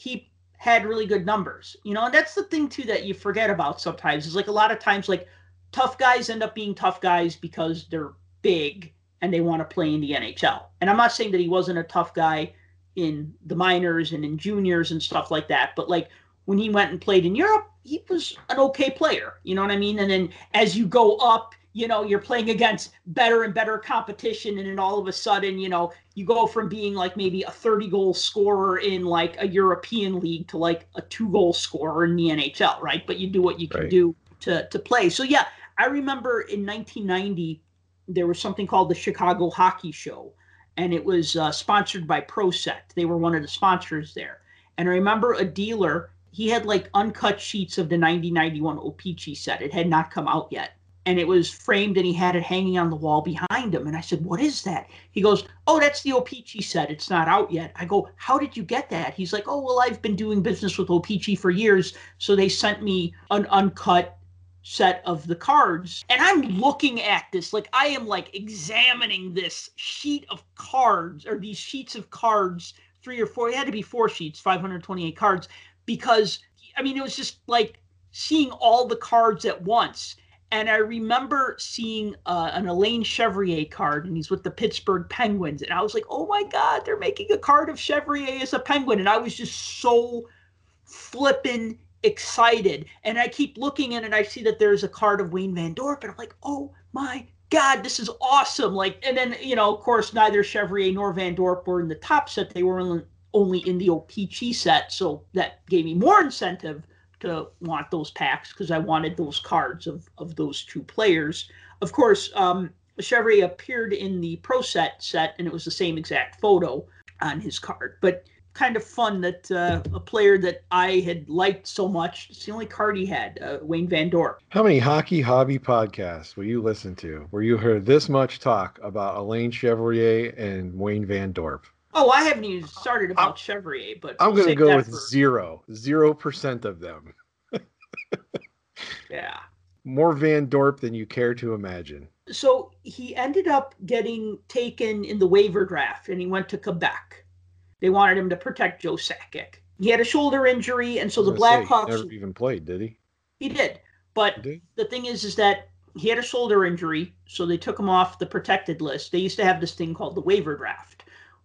he had really good numbers, you know, and that's the thing too that you forget about sometimes is like a lot of times like tough guys end up being tough guys because they're big and they want to play in the NHL. And I'm not saying that he wasn't a tough guy in the minors and in juniors and stuff like that, but like when he went and played in Europe, he was an okay player, you know what I mean? And then as you go up you know you're playing against better and better competition and then all of a sudden you know you go from being like maybe a 30 goal scorer in like a european league to like a two goal scorer in the nhl right? But you do what you can right. do to to play. So yeah i remember in 1990 there was something called the chicago hockey show and it was uh, sponsored by proset they were one of the sponsors there. And i remember a dealer he had like uncut sheets of the 9091 O-Pee-Chee set. It had not come out yet and it was framed and he had it hanging on the wall behind him. And I said, What is that? He goes, Oh, that's the O-Pee-Chee set. It's not out yet. I go, How did you get that? He's like, Oh, well, I've been doing business with O-Pee-Chee for years. So they sent me an uncut set of the cards. And I'm looking at this, like, I am like examining this sheet of cards or these sheets of cards, three or four. It had to be four sheets, 528 cards, because I mean, it was just like seeing all the cards at once and I remember seeing uh, an Alain Chevrier card, and he's with the Pittsburgh Penguins. And I was like, oh my God, they're making a card of Chevrier as a Penguin. And I was just so flipping excited. And I keep looking in and I see that there's a card of Wayne Van Dorp. And I'm like, oh my God, this is awesome. Like, and then, you know, of course, neither Chevrier nor Van Dorp were in the Topps set. They were only in the O-Pee-Chee set. So that gave me more incentive to want those packs because I wanted those cards of of those two players. Of course, um, Chevrier appeared in the Pro Set set, and it was the same exact photo on his card. But kind of fun that uh, a player that I had liked so much, it's the only card he had, uh, Wayne Van Dorp. How many hockey hobby podcasts will you listen to where you heard this much talk about Alain Chevrier and Wayne Van Dorp? Oh, I haven't even started about I'm, Chevrier, but I'm going to go with for... zero, zero percent of them. yeah, more Van Dorp than you care to imagine. So he ended up getting taken in the waiver draft, and he went to Quebec. They wanted him to protect Joe Sakic. He had a shoulder injury, and so the Blackhawks never even played, did he? He did, but he did? the thing is, is that he had a shoulder injury, so they took him off the protected list. They used to have this thing called the waiver draft,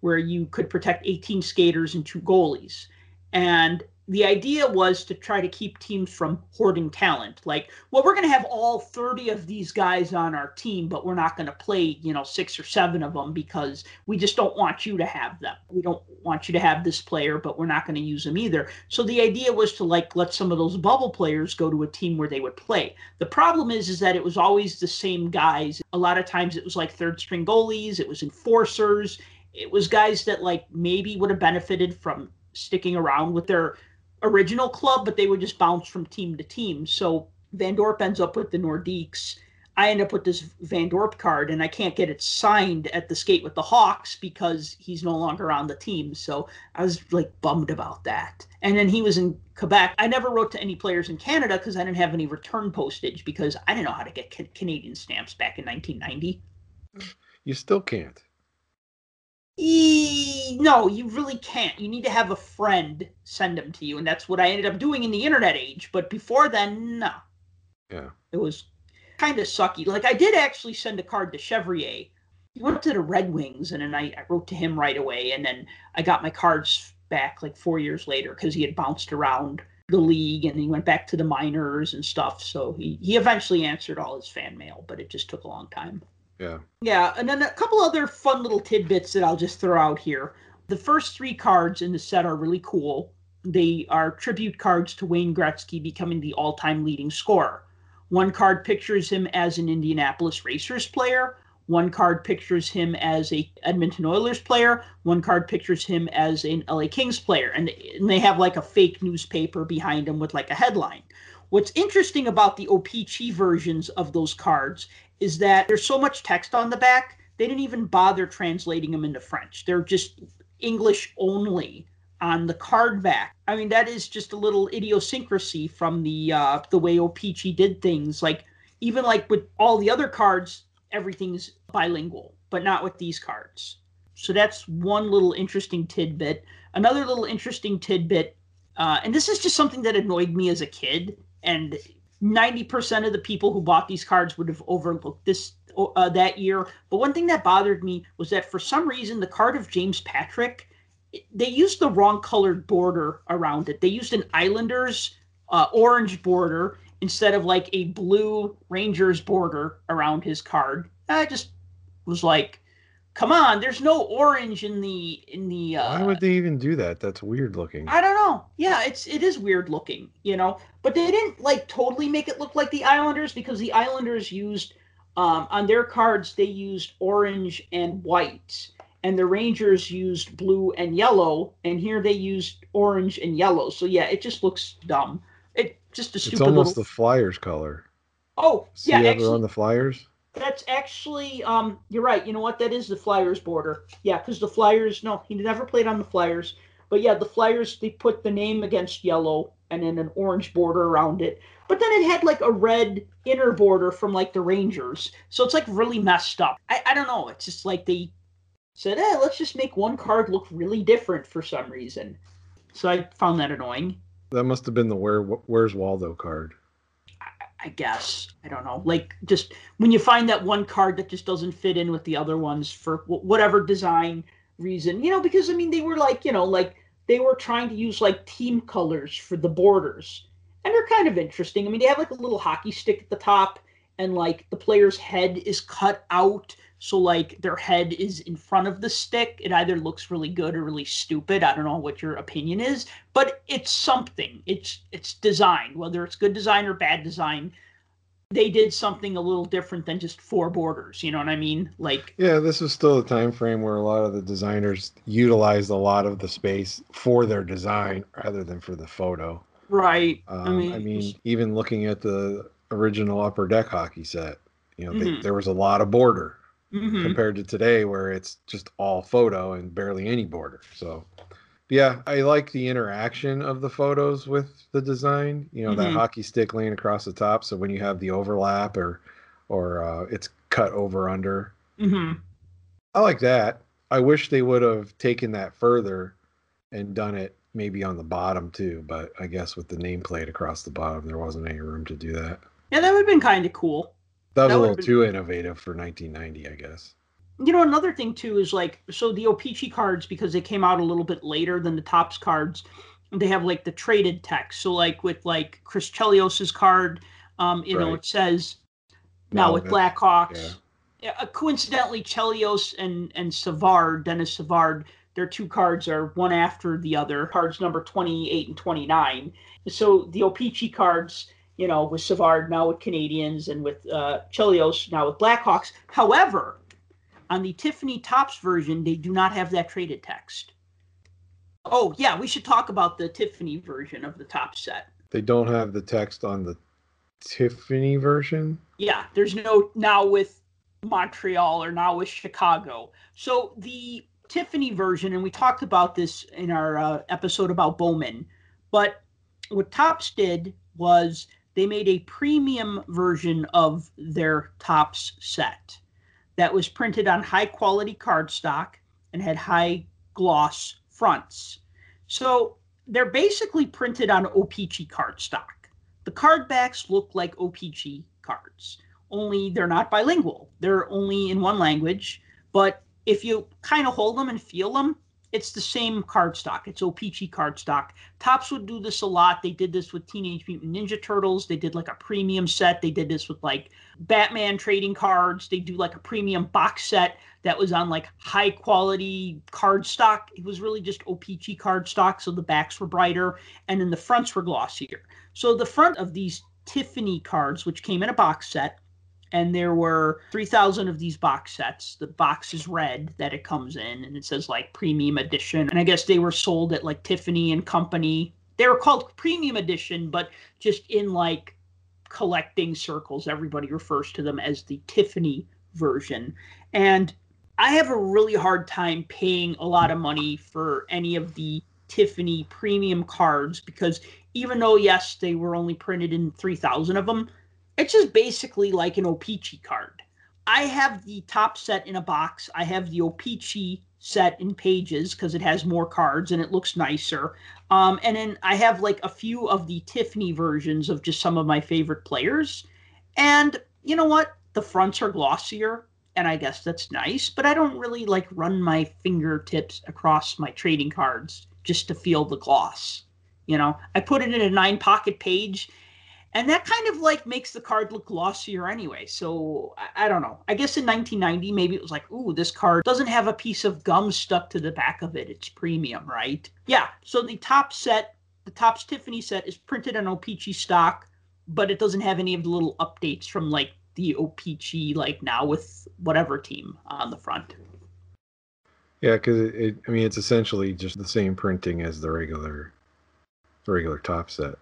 where you could protect 18 skaters and two goalies. And the idea was to try to keep teams from hoarding talent. Like, well, we're going to have all 30 of these guys on our team, but we're not going to play, you know, six or seven of them because we just don't want you to have them. We don't want you to have this player, but we're not going to use them either. So the idea was to like let some of those bubble players go to a team where they would play. The problem is, is that it was always the same guys. A lot of times it was like third string goalies, it was enforcers, it was guys that like maybe would have benefited from sticking around with their original club, but they would just bounce from team to team. So Van Dorp ends up with the Nordiques. I end up with this Van Dorp card, and I can't get it signed at the skate with the Hawks because he's no longer on the team. So I was like bummed about that. And then he was in Quebec. I never wrote to any players in Canada because I didn't have any return postage because I didn't know how to get Canadian stamps back in 1990. You still can't. E- no, you really can't. You need to have a friend send them to you, and that's what I ended up doing in the internet age. But before then, no. Yeah. It was kind of sucky. Like I did actually send a card to Chevrier. He went to the Red Wings, and then I, I wrote to him right away, and then I got my cards back like four years later because he had bounced around the league and he went back to the minors and stuff. So he, he eventually answered all his fan mail, but it just took a long time. Yeah. Yeah, and then a couple other fun little tidbits that I'll just throw out here. The first three cards in the set are really cool. They are tribute cards to Wayne Gretzky becoming the all time leading scorer. One card pictures him as an Indianapolis Racers player, One card pictures him as a Edmonton Oilers player. One card pictures him as an LA Kings player, and, and they have like a fake newspaper behind him with like a headline. What's interesting about the O-Pee-Chee versions of those cards is that there's so much text on the back, they didn't even bother translating them into French. They're just English only on the card back. I mean, that is just a little idiosyncrasy from the uh, the way O-Pee-Chee did things. Like even like with all the other cards, everything's bilingual, but not with these cards. So that's one little interesting tidbit. Another little interesting tidbit, uh, and this is just something that annoyed me as a kid, and 90% of the people who bought these cards would have overlooked this uh, that year. But one thing that bothered me was that for some reason, the card of James Patrick, they used the wrong colored border around it. They used an Islanders uh, orange border instead of like a blue Rangers border around his card. I just was like, come on, there's no orange in the in the. Uh, Why would they even do that? That's weird looking. I don't know. Yeah, it's it is weird looking, you know. But they didn't like totally make it look like the Islanders because the Islanders used um, on their cards they used orange and white, and the Rangers used blue and yellow, and here they used orange and yellow. So yeah, it just looks dumb. It just a stupid. It's almost little... the Flyers color. Oh See yeah, ever actually, on the Flyers? That's actually um. You're right. You know what? That is the Flyers border. Yeah, because the Flyers. No, he never played on the Flyers. But yeah, the Flyers they put the name against yellow and then an orange border around it. But then it had like a red inner border from like the Rangers. So it's like really messed up. I, I don't know. It's just like they said, eh, let's just make one card look really different for some reason. So I found that annoying. That must have been the Where Where's Waldo card. I guess I don't know. Like just when you find that one card that just doesn't fit in with the other ones for whatever design reason, you know, because I mean they were like, you know, like they were trying to use like team colors for the borders. And they're kind of interesting. I mean, they have like a little hockey stick at the top and like the player's head is cut out so like their head is in front of the stick. It either looks really good or really stupid. I don't know what your opinion is, but it's something. It's it's design, whether it's good design or bad design. They did something a little different than just four borders. You know what I mean? Like Yeah, this is still a time frame where a lot of the designers utilized a lot of the space for their design rather than for the photo. right. Um, I mean, I mean, even looking at the original upper deck hockey set, you know, they, Mhm. there was a lot of border mhm. compared to today where it's just all photo and barely any border. So, yeah, I like the interaction of the photos with the design. You know, that Mhm. hockey stick laying across the top. So when you have the overlap or or uh, it's cut over under, Mhm. I like that. I wish they would have taken that further and done it maybe on the bottom too. But I guess with the nameplate across the bottom, there wasn't any room to do that. Yeah, that would have been kind of cool. That was That a little been- too innovative for 1990, I guess. You know, another thing too is like so the O-Pee-Chee cards because they came out a little bit later than the Topps cards. They have like the traded text. So like with like Chris Chelios's card, um, you know, it says now with Blackhawks. Yeah, uh, coincidentally, Chelios and and Savard, Denis Savard, their two cards are one after the other. Cards number 28 and 29. So the O-Pee-Chee cards, you know, with Savard now with Canadiens and with uh, Chelios now with Blackhawks. However, on the Tiffany Topps version, they do not have that traded text. Oh yeah, we should talk about the Tiffany version of the Topps set. They don't have the text on the Tiffany version. Yeah, there's no now with Montreal or now with Chicago. So the Tiffany version, and we talked about this in our uh, episode about Bowman, but what Topps did was they made a premium version of their Topps set that was printed on high quality cardstock and had high gloss fronts. So they're basically printed on O-Pee-Chee cardstock. The card backs look like O-Pee-Chee cards, only they're not bilingual. They're only in one language, but if you kind of hold them and feel them, it's the same cardstock. It's O-Pee-Chee cardstock. Topps would do this a lot. They did this with Teenage Mutant Ninja Turtles. They did like a premium set. They did this with like Batman trading cards. They do like a premium box set that was on like high quality cardstock. It was really just O-Pee-Chee cardstock, so the backs were brighter and then the fronts were glossier. So the front of these Tiffany cards, which came in a box set, and there were 3000 of these box sets. The box is red that it comes in and it says like premium edition. And i guess they were sold at like tiffany and company. They were called premium edition but just in like collecting circles. Everybody refers to them as the tiffany version. And i have a really hard time paying a lot of money for any of the tiffany premium cards because even though yes they were only printed in 3000 of them it's just basically like an O-Pee-Chee card. I have the Topps set in a box. I have the O-Pee-Chee set in pages because it has more cards and it looks nicer. Um, and then I have like a few of the Tiffany versions of just some of my favorite players. And you know what? The fronts are glossier, and I guess that's nice, but I don't really like run my fingertips across my trading cards just to feel the gloss. You know, I put it in a nine pocket page and that kind of like makes the card look glossier anyway. So I, I, don't know. I guess in 1990, maybe it was like, ooh, this card doesn't have a piece of gum stuck to the back of it. It's premium, right? Yeah. So the Topps set, the Topps Tiffany set, is printed on O-Pee-Chee stock, but it doesn't have any of the little updates from like the O-Pee-Chee, like now with whatever team on the front. Yeah, because it, it, I mean, it's essentially just the same printing as the regular, the regular Topps set.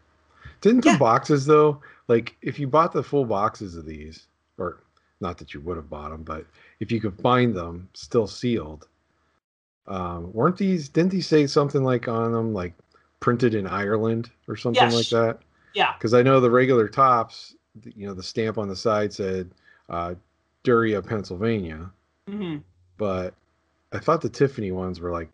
Didn't yeah. the boxes though, like if you bought the full boxes of these, or not that you would have bought them, but if you could find them still sealed, um, weren't these? Didn't these say something like on them, like printed in Ireland or something yes. like that? Yeah. Because I know the regular Topps, you know, the stamp on the side said uh, Duryea, Pennsylvania, mm-hmm. but I thought the Tiffany ones were like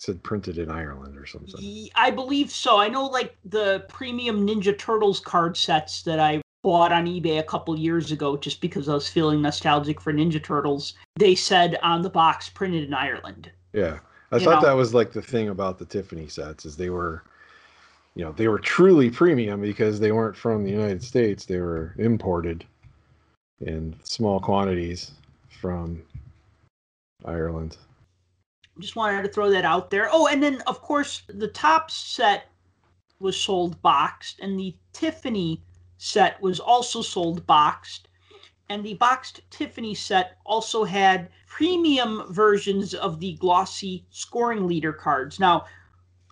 said printed in Ireland or something. I believe so. I know like the premium Ninja Turtles card sets that I bought on eBay a couple years ago just because I was feeling nostalgic for Ninja Turtles. They said on the box printed in Ireland. Yeah. I you thought know? that was like the thing about the Tiffany sets is they were you know, they were truly premium because they weren't from the United States. They were imported in small quantities from Ireland. Just wanted to throw that out there. Oh, and then of course the Topps set was sold boxed, and the Tiffany set was also sold boxed. And the boxed Tiffany set also had premium versions of the glossy scoring leader cards. Now,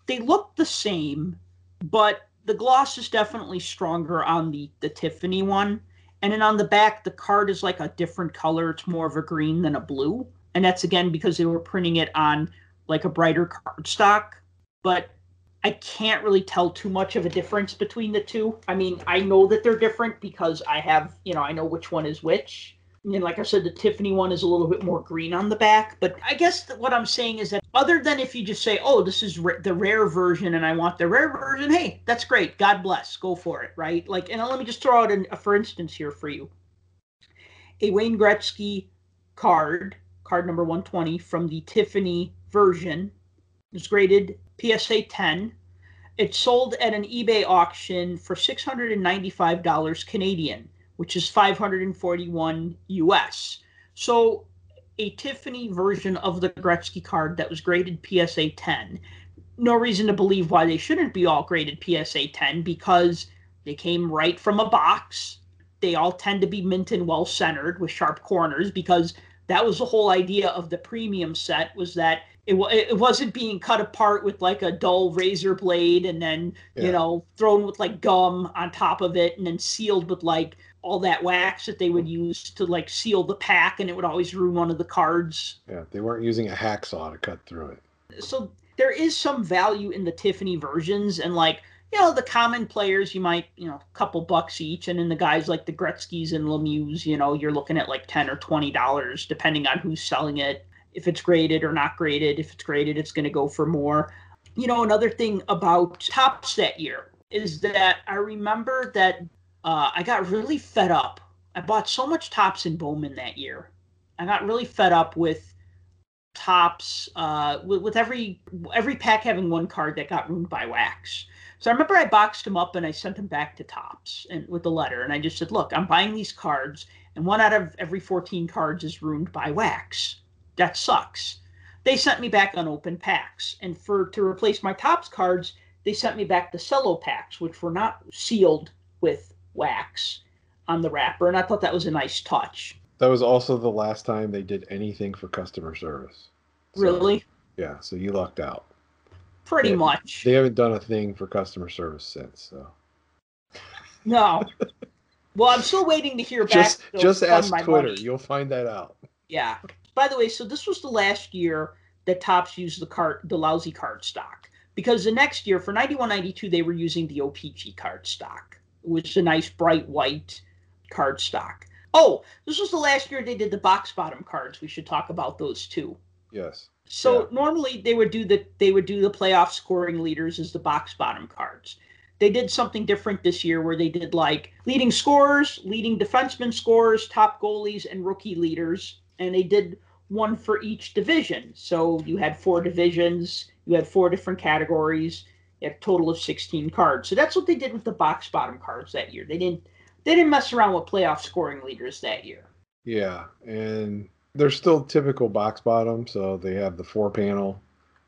they look the same, but the gloss is definitely stronger on the, the Tiffany one. And then on the back, the card is like a different color. It's more of a green than a blue and that's again because they were printing it on like a brighter cardstock. But I can't really tell too much of a difference between the two. I mean, I know that they're different because I have, you know, I know which one is which. And like I said, the Tiffany one is a little bit more green on the back. But I guess what I'm saying is that other than if you just say, oh, this is ra- the rare version and I want the rare version, hey, that's great. God bless. Go for it. Right. Like, and let me just throw out a for instance here for you a Wayne Gretzky card card number 120 from the Tiffany version. It's graded PSA 10. It sold at an eBay auction for $695 Canadian, which is 541 US. So a Tiffany version of the Gretzky card that was graded PSA 10. No reason to believe why they shouldn't be all graded PSA 10 because they came right from a box. They all tend to be mint and well centered with sharp corners because that was the whole idea of the premium set was that it, it wasn't being cut apart with like a dull razor blade and then yeah. you know thrown with like gum on top of it and then sealed with like all that wax that they would use to like seal the pack and it would always ruin one of the cards yeah they weren't using a hacksaw to cut through it so there is some value in the tiffany versions and like you know, the common players, you might, you know, a couple bucks each. And then the guys like the Gretzky's and Lemieux, you know, you're looking at like 10 or $20, depending on who's selling it. If it's graded or not graded, if it's graded, it's going to go for more. You know, another thing about Topps that year is that I remember that uh, I got really fed up. I bought so much Topps and Bowman that year. I got really fed up with Topps uh, with, with every every pack having one card that got ruined by wax. So I remember I boxed them up and I sent them back to Topps and with the letter, and I just said, "Look, I'm buying these cards, and one out of every 14 cards is ruined by wax. That sucks." They sent me back unopened packs, and for to replace my Topps cards, they sent me back the cello packs, which were not sealed with wax. on the wrapper, and I thought that was a nice touch. That was also the last time they did anything for customer service. So, Really, Yeah, so you lucked out. Pretty Yeah. much. They haven't done a thing for customer service since. So No. Well, I'm still waiting to hear back. just just ask Twitter. money. You'll find that out. Yeah. By the way, so this was the last year that Topps used the cart, the lousy card stock, because the next year for 91-92 they were using the OPC card stock, which is a nice bright white card stock. Oh, this was the last year they did the box bottom cards. We should talk about those too. Yes. So Yeah. normally they would do the they would do the playoff scoring leaders as the box bottom cards. They did something different this year where they did like leading scorers, leading defenseman scorers, top goalies, and rookie leaders, and they did one for each division. So you had four divisions, you had four different categories, you had a total of sixteen cards. So that's what they did with the box bottom cards that year. They didn't they didn't mess around with playoff scoring leaders that year. Yeah, and they're still typical box bottom, so they have the four panel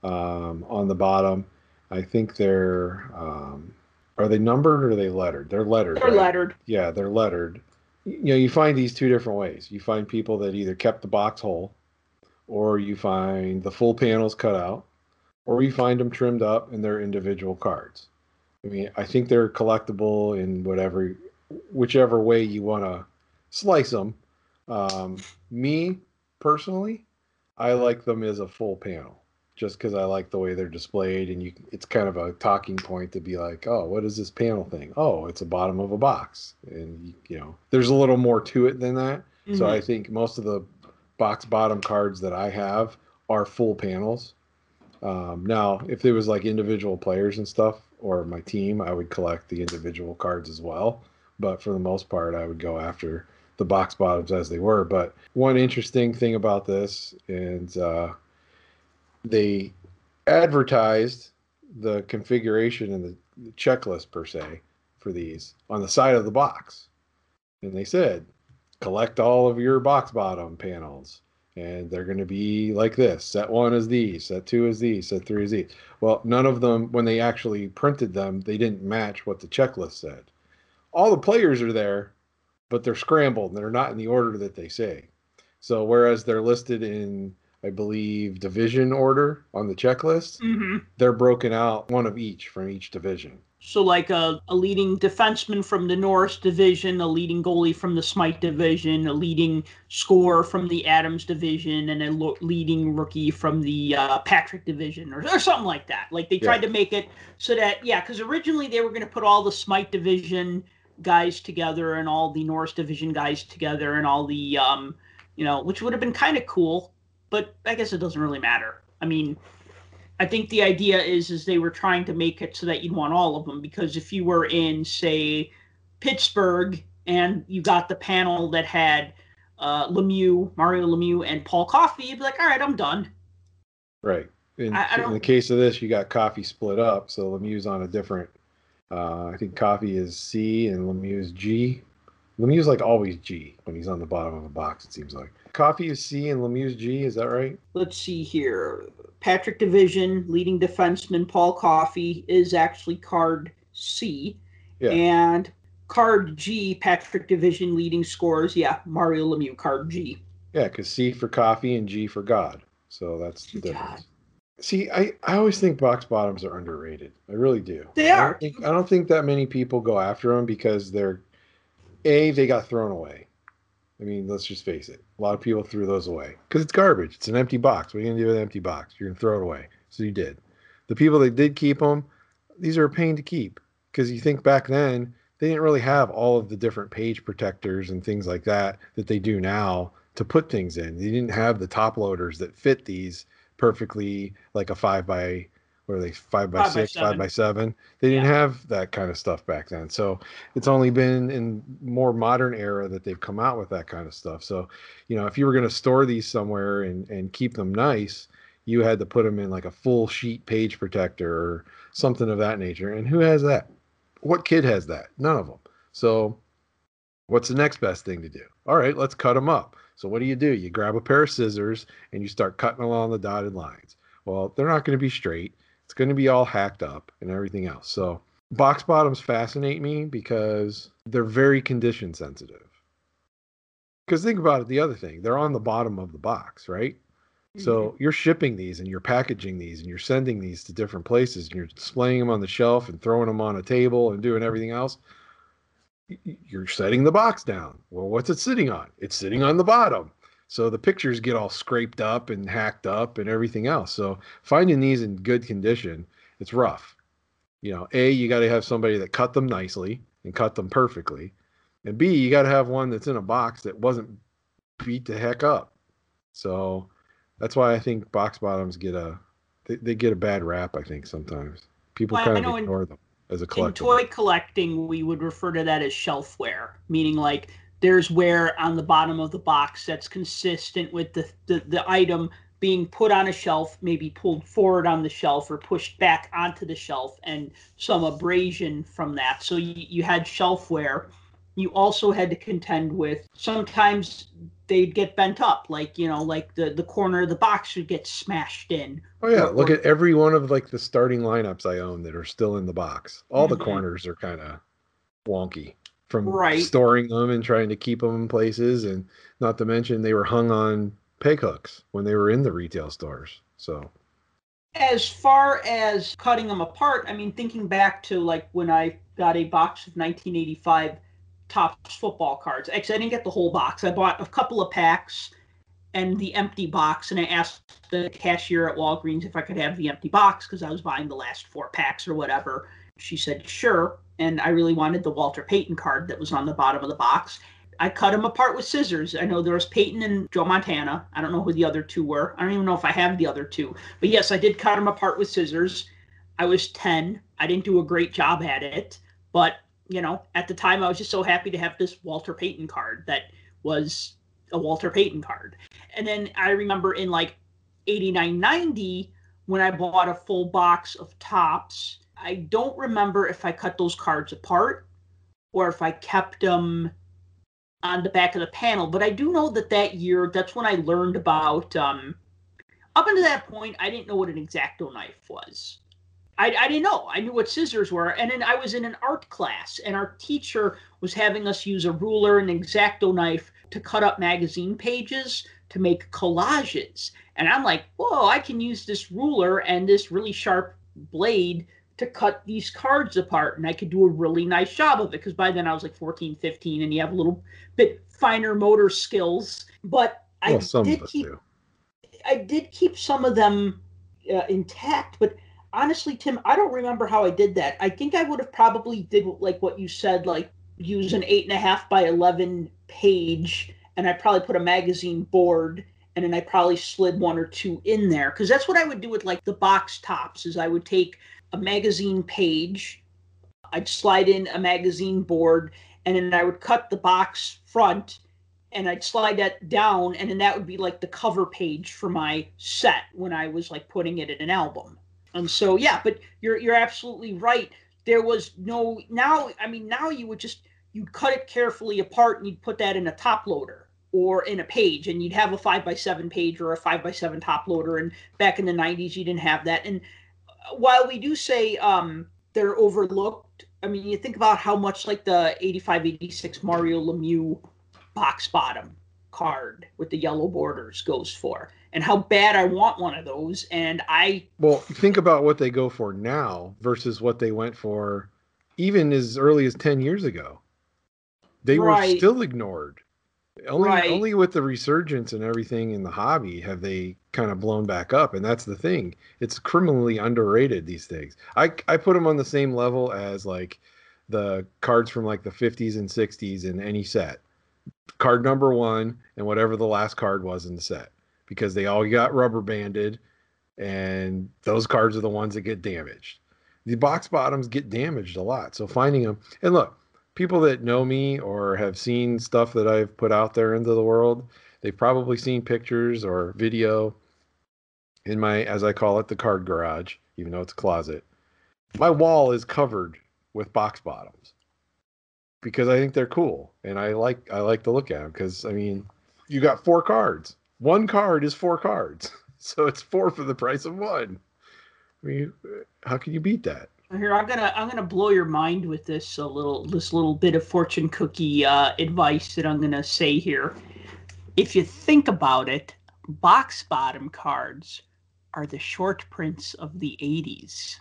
um, on the bottom. I think they're um, are they numbered or are they lettered? They're lettered. They're right? lettered. Yeah, they're lettered. You know, you find these two different ways. You find people that either kept the box whole, or you find the full panels cut out, or you find them trimmed up and they're individual cards. I mean, I think they're collectible in whatever, whichever way you want to slice them. Um, me personally, I like them as a full panel, just because I like the way they're displayed, and you, it's kind of a talking point to be like, oh, what is this panel thing? Oh, it's a bottom of a box, and you, know, there's a little more to it than that. So Mhm. I think most of the box bottom cards that I have are full panels. Um, now, if it was like individual players and stuff, or my team, I would collect the individual cards as well. But for the most part, I would go after the box bottoms as they were. But one interesting thing about this, and uh, they advertised the configuration and the the checklist per se for these on the side of the box, and they said collect all of your box bottom panels and they're going to be like this. Set one is these set two is these set three is these. Well none of them when they actually printed them they didn't match what the checklist said. All the players are there but they're scrambled they're not in the order that they say so whereas they're listed in i believe division order on the checklist Mhm. they're broken out one of each from each division So, like a, a leading defenseman from the Norris division, a leading goalie from the Smythe division, a leading scorer from the Adams division, and a lo- leading rookie from the uh, Patrick division, or, or something like that. Like they tried Yeah. to make it so that, yeah, because originally they were going to put all the Smythe division guys together and all the Norris division guys together and all the, um, you know, which would have been kind of cool, but I guess it doesn't really matter. I mean, I think the idea is is they were trying to make it so that you'd want all of them because if you were in say Pittsburgh and you got the panel that had uh, Lemieux, Mario Lemieux, and Paul Coffey, you'd be like, all right, I'm done. Right. In, I- I in the case of this, you got Coffey split up, so Lemieux's on a different. Uh, I think Coffey is C and Lemieux's G. Lemieux's like always G when he's on the bottom of a box. It seems like Coffey is C and Lemieux's G. Is that right? Let's see here. Patrick Division, leading defenseman Paul Coffey is actually card C. Yeah. And card G, Patrick Division leading scores, yeah, Mario Lemieux, card G. Yeah, because C for Coffey and G for God. So that's the God. difference. See, I, I always think box bottoms are underrated. I really do. They I don't are. think- I don't think that many people go after them because they're a they got thrown away. I mean, let's just face it. A lot of people threw those away because it's garbage. It's an empty box. What are you gonna do with an empty box? You're gonna throw it away. So you did. The people that did keep them, these are a pain to keep because you think back then they didn't really have all of the different page protectors and things like that that they do now to put things in. They didn't have the top loaders that fit these perfectly, like a five by what are they five by Five by six, five seven. by seven. They didn't Yeah. have that kind of stuff back then. So it's only been in more modern era that they've come out with that kind of stuff. So, you know, if you were going to store these somewhere and, and keep them nice, you had to put them in like a full sheet page protector or something of that nature. And who has that? What kid has that? None of them. So, what's the next best thing to do? All right, let's cut them up. So, what do you do? You grab a pair of scissors and you start cutting along the dotted lines. Well, they're not going to be straight. It's going to be all hacked up and everything else. So, box bottoms fascinate me because they're very condition sensitive. Because think about it, the other thing, they're on the bottom of the box, right? So Mm-hmm. you're shipping these and you're packaging these and you're sending these to different places and you're displaying them on the shelf and throwing them on a table and doing everything else. You're setting the box down. Well, what's it sitting on? It's sitting on the bottom. So the pictures get all scraped up and hacked up and everything else. So finding these in good condition, it's rough. You know, A, you got to have somebody that cut them nicely and cut them perfectly. And B, you got to have one that's in a box that wasn't beat the heck up. So that's why I think box bottoms get a they, they get a bad rap. I think sometimes people Well, kind of in- ignore them as a in toy collecting, we would refer to that as shelfware, meaning like there's wear on the bottom of the box that's consistent with the, the, the item being put on a shelf, maybe pulled forward on the shelf or pushed back onto the shelf, and some abrasion from that. So you, you had shelfware. You also had to contend with sometimes they'd get bent up, like you know, like the the corner of the box would get smashed in. oh yeah, or- look or- at every one of like the starting lineups I own that are still in the box. All the Mhm. corners are kind of wonky from Right. storing them and trying to keep them in places, and not to mention they were hung on peg hooks when they were in the retail stores. So as far as cutting them apart, I mean, thinking back to like when I got a box of 1985 Topps football cards. Actually, I didn't get the whole box. I bought a couple of packs and the empty box, and I asked the cashier at Walgreens if I could have the empty box because I was buying the last four packs or whatever. She said sure, and I really wanted the Walter Payton card that was on the bottom of the box. I cut them apart with scissors. I know there was Payton and Joe Montana. I don't know who the other two were. I don't even know if I have the other two. But yes, I did cut them apart with scissors. I was 10. I didn't do a great job at it, but you know, at the time I was just so happy to have this Walter Payton card that was a Walter Payton card. And then I remember in like 89 90 when I bought a full box of Topps, I don't remember if I cut those cards apart or if I kept them on the back of the panel. But I do know that that year, that's when I learned about. Um, up until that point, I didn't know what an X-Acto knife was. I, I didn't know. I knew what scissors were. And then I was in an art class, and our teacher was having us use a ruler and an X-Acto knife to cut up magazine pages to make collages. And I'm like, whoa, I can use this ruler and this really sharp blade to cut these cards apart and I could do a really nice job of it because by then I was like 14, 15 and you have a little bit finer motor skills. But I well, some did keep. I did keep some of them uh, intact, but honestly, Tim, I don't remember how I did that. I think I would have probably did like what you said, like use an eight and a half by eleven page, and I probably put a magazine board, and then I probably slid one or two in there because that's what I would do with like the box tops. Is I would take a magazine page, I'd slide in a magazine board, and then I would cut the box front and I'd slide that down, and then that would be like the cover page for my set when I was like putting it in an album. And so yeah, but you're you're absolutely right. There was no now. I mean, now you would just you'd cut it carefully apart and you'd put that in a top loader or in a page, and you'd have a five by seven page or a five by seven top loader. And back in the '90s, you didn't have that. And while we do say um, they're overlooked, I mean, you think about how much like the 85, 86 Mario Lemieux box bottom card with the yellow borders goes for and how bad I want one of those and I Well, think about what they go for now versus what they went for even as early as 10 years ago. They were still ignored. Only Right. only with the resurgence and everything in the hobby have they kind of blown back up and that's the thing. It's criminally underrated these things. I I put them on the same level as like the cards from like the 50s and 60s in any set. Card number 1 and whatever the last card was in the set because they all got rubber banded and those cards are the ones that get damaged. The box bottoms get damaged a lot. So finding them and look, people that know me or have seen stuff that I've put out there into the world, they've probably seen pictures or video in my as I call it the card garage, even though it's a closet. My wall is covered with box bottoms because I think they're cool and I like I like to look at them because I mean, you got four cards. One card is four cards. So it's four for the price of one. I mean, how can you beat that? Here, I'm gonna I'm gonna blow your mind with this a little this little bit of fortune cookie uh, advice that I'm gonna say here. If you think about it, box bottom cards are the short prints of the 80s.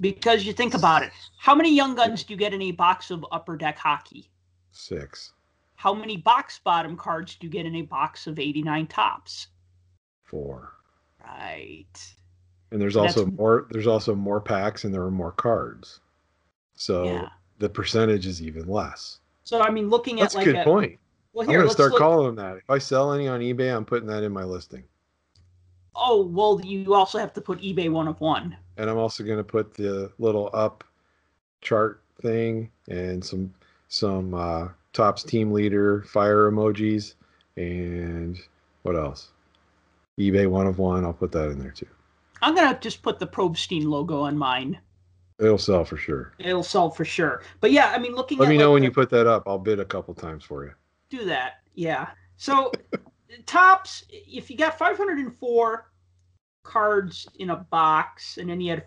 Because you think about it, how many young guns do you get in a box of upper deck hockey? Six, How many box bottom cards do you get in a box of 89 Topps? four. Right. And there's That's- also more there's also more packs and there are more cards. So Yeah. the percentage is even less. So I mean, looking at That's at a like good point. Well, I'm here, gonna let's start look- calling them that. If I sell any on eBay, I'm putting that in my listing. Oh well, you also have to put eBay one of one. And I'm also gonna put the little up chart thing and some some uh Topps team leader fire emojis and what else? eBay one of one. I'll put that in there too. I'm gonna just put the Probstein logo on mine. It'll sell for sure. It'll sell for sure. But yeah, I mean, looking Let me know like, when the- you put that up. I'll bid a couple times for you. do that. Yeah. So Topps, if you got 504 cards in a box, and then you had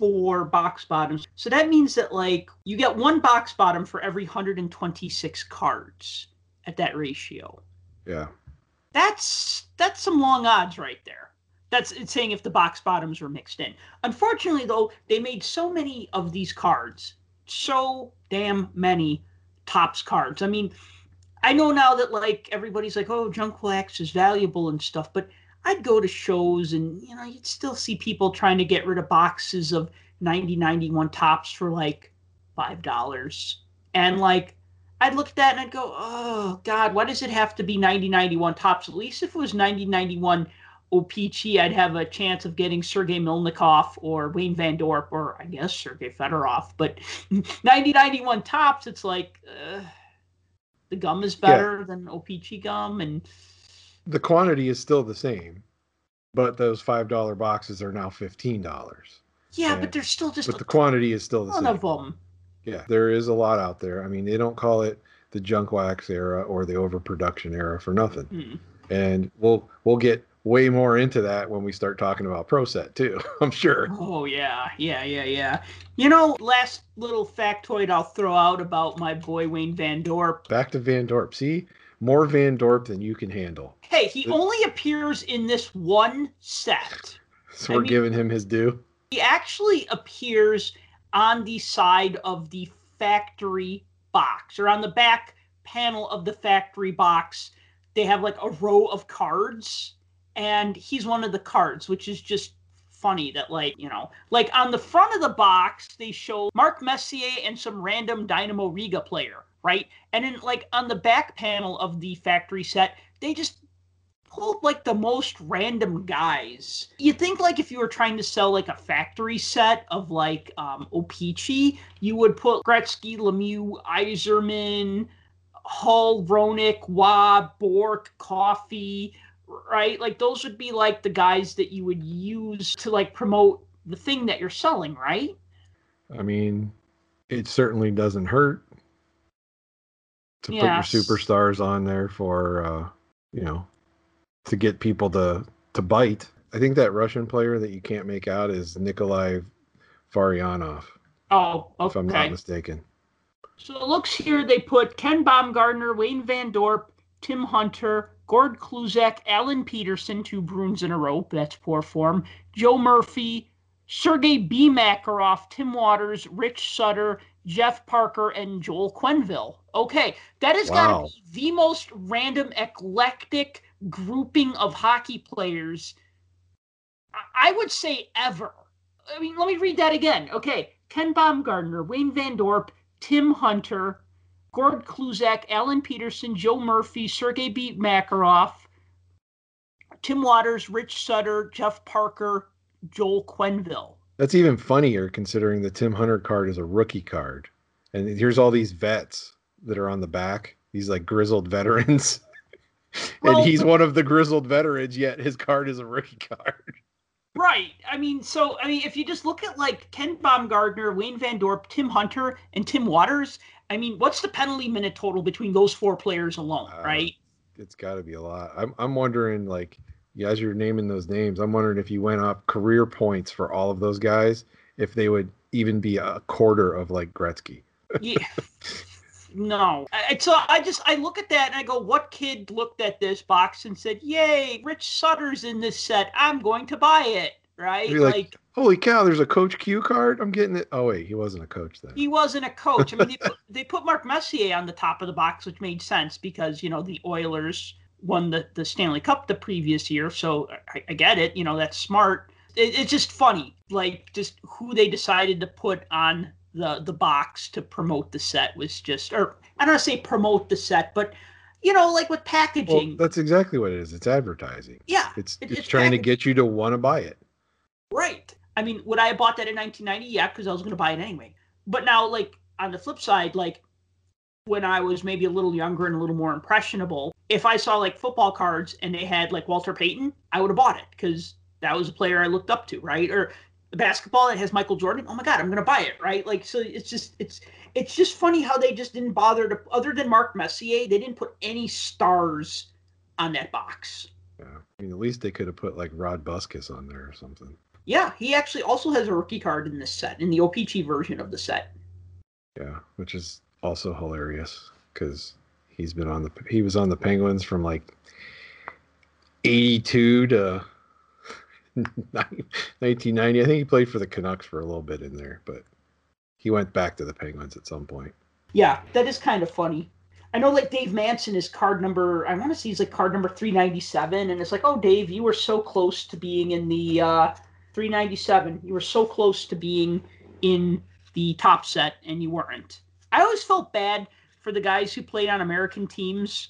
four box bottoms, so that means that like you get one box bottom for every 126 cards at that ratio. Yeah. That's that's some long odds right there. That's it's saying if the box bottoms were mixed in. Unfortunately, though, they made so many of these cards, so damn many Topps cards. I mean, I know now that like everybody's like, oh, junk wax is valuable and stuff, but I'd go to shows and you know you'd still see people trying to get rid of boxes of 90, 91 Topps for like five dollars, and like I'd look at that and I'd go, oh God, why does it have to be 90, 91 Topps? At least if it was 90, 91 OPC, I'd have a chance of getting Sergei Mylnikov or Wayne Van Dorp or I guess Sergei Fedorov. But 90, 91 Topps, it's like uh, the gum is better than OPC gum. And The quantity is still the same, but those five dollar boxes are now fifteen dollars. yeah, Yeah. but there's still just But the quantity is still the same. of them. Yeah, there is a lot out there. I mean, they don't call it the junk wax era or the overproduction era for nothing. Hmm. And we'll we'll get way more into that when we start talking about Pro Set too. I'm sure. Oh yeah, yeah, yeah, yeah. You know, last little factoid I'll throw out about my boy Wayne Van Dorp. Back to Van Dorp. See, more Van Dorp than you can handle. Hey, he The- only appears in this one set. So I we're mean- giving him his due. He actually appears on the side of the factory box or on the back panel of the factory box. They have like a row of cards, and he's one of the cards, which is just funny that like you know like on the front of the box they show mark messier and some random dynamo riga player right and then like on the back panel of the factory set they just pulled like the most random guys. You think like if you were trying to sell like a factory set of like um O-Pee-Chee, you would put Gretzky, Lemieux, Yzerman, Hull, Roenick, Waugh, Bourque, Coffey, right? Like those would be like the guys that you would use to like promote the thing that you're selling, right? I mean, it certainly doesn't hurt to Yes. put your superstars on there for uh, you know, to get people to to bite. I think that Russian player that you can't make out is Nikolai Varyanov, Oh, if I'm not mistaken. So it looks here they put Ken Baumgartner, Wayne Van Dorp, Tim Hunter, Gord Kluzak, Allen Pedersen, two Bruins in a row. That's poor form. Joe Murphy, Sergey B. Makarov, Tim Watters, Rich Sutter, Jeff Parker, and Joel Quenneville. Okay, that has got to be the most random, eclectic grouping of hockey players, I- would say ever. I mean, let me read that again. Okay, Ken Baumgartner, Wayne Van Dorp, Tim Hunter, Gord Kluzak, Allen Pedersen, Joe Murphy, Sergei B. Makarov, Tim Watters, Rich Sutter, Jeff Parker, Joel Quenneville. That's even funnier considering the Tim Hunter card is a rookie card. And here's all these vets that are on the back, these like grizzled veterans. Well, and he's one of the grizzled veterans, yet his card is a rookie card. Right. I mean, so I mean, if you just look at like Ken Baumgartner, Wayne Van Dorp, Tim Hunter, and Tim Watters, I mean, what's the penalty minute total between those four players alone, Uh, right? It's got to be a lot. I'm I'm wondering like yeah, as you're naming those names, I'm wondering if you went up career points for all of those guys, if they would even be a quarter of like Gretzky. yeah. No. I, so I just I look at that and I go, what kid looked at this box and said, "Yay, Rich Sutter's in this set. I'm going to buy it." Right? You're like, holy cow, there's a Coach Q card. I'm getting it. Oh wait, he wasn't a coach then. he wasn't a coach. I mean, they put, they put Mark Messier on the top of the box, which made sense because you know the Oilers won the, the Stanley Cup the previous year, so I, I get it. You know that's smart. It, it's just funny, like just who they decided to put on the the box to promote the set was just, or I don't want to say promote the set, but you know, like with Well, packaging. that's exactly what it is. It's advertising. yeah, It's it's, it's trying to get you to want to buy it. Right. I mean, would I have bought that in 1990? Yeah, because I was going to buy it anyway. But now, like on the flip side, like when I was maybe a little younger and a little more impressionable, if I saw like football cards and they had like Walter Payton, I would have bought it because that was a player I looked up to, right? Or the basketball that has Michael Jordan. Oh my God, I'm going to buy it, right? Like, so it's just it's it's just funny how they just didn't bother to, other than Mark Messier, they didn't put any stars on that box. Yeah. I mean, at least they could have put like Rod Buskas on there or something. Yeah, he actually also has a rookie card in this set, in the OPC version of the set. Yeah, which is also hilarious because he's been on the he was on the Penguins from like eighty two to 1990. I think he played for the Canucks for a little bit in there, but he went back to the Penguins at some point. Yeah, that is kind of funny. I know, like Dave Manson is card number. I want to see he's like card number three ninety seven, and it's like, oh, Dave, you were so close to being in the uh, three ninety seven. You were so close to being in the Topps set, and you weren't. I always felt bad for the guys who played on American teams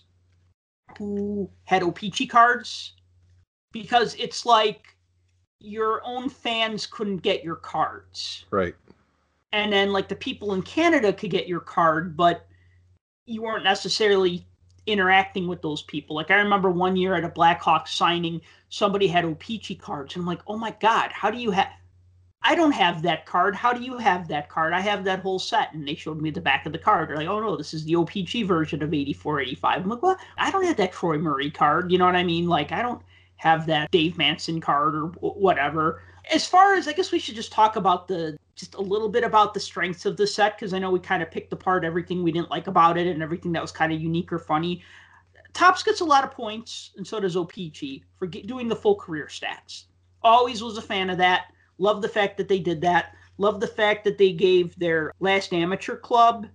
who had O-Pee-Chee cards because it's like your own fans couldn't get your cards Right. and then like the people in Canada could get your card, but you weren't necessarily interacting with those people. Like I remember one year at a Blackhawks signing, somebody had O-Pee-Chee cards, and I'm like, oh my god, how do you have? I don't have that card. How do you have that card? I have that whole set. And they showed me the back of the card. They're like, oh no, this is the OPC version of 84, 85. I'm like, what? I don't have that Troy Murray card. You know what I mean? Like, I don't have that Dave Manson card or whatever. As far as, I guess we should just talk about the, just a little bit about the strengths of the set, because I know we kind of picked apart everything we didn't like about it and everything that was kind of unique or funny. Topps gets a lot of points, and so does OPC for get, doing the full career stats. Always was a fan of that. Love the fact that they did that. Love the fact that they gave their last amateur club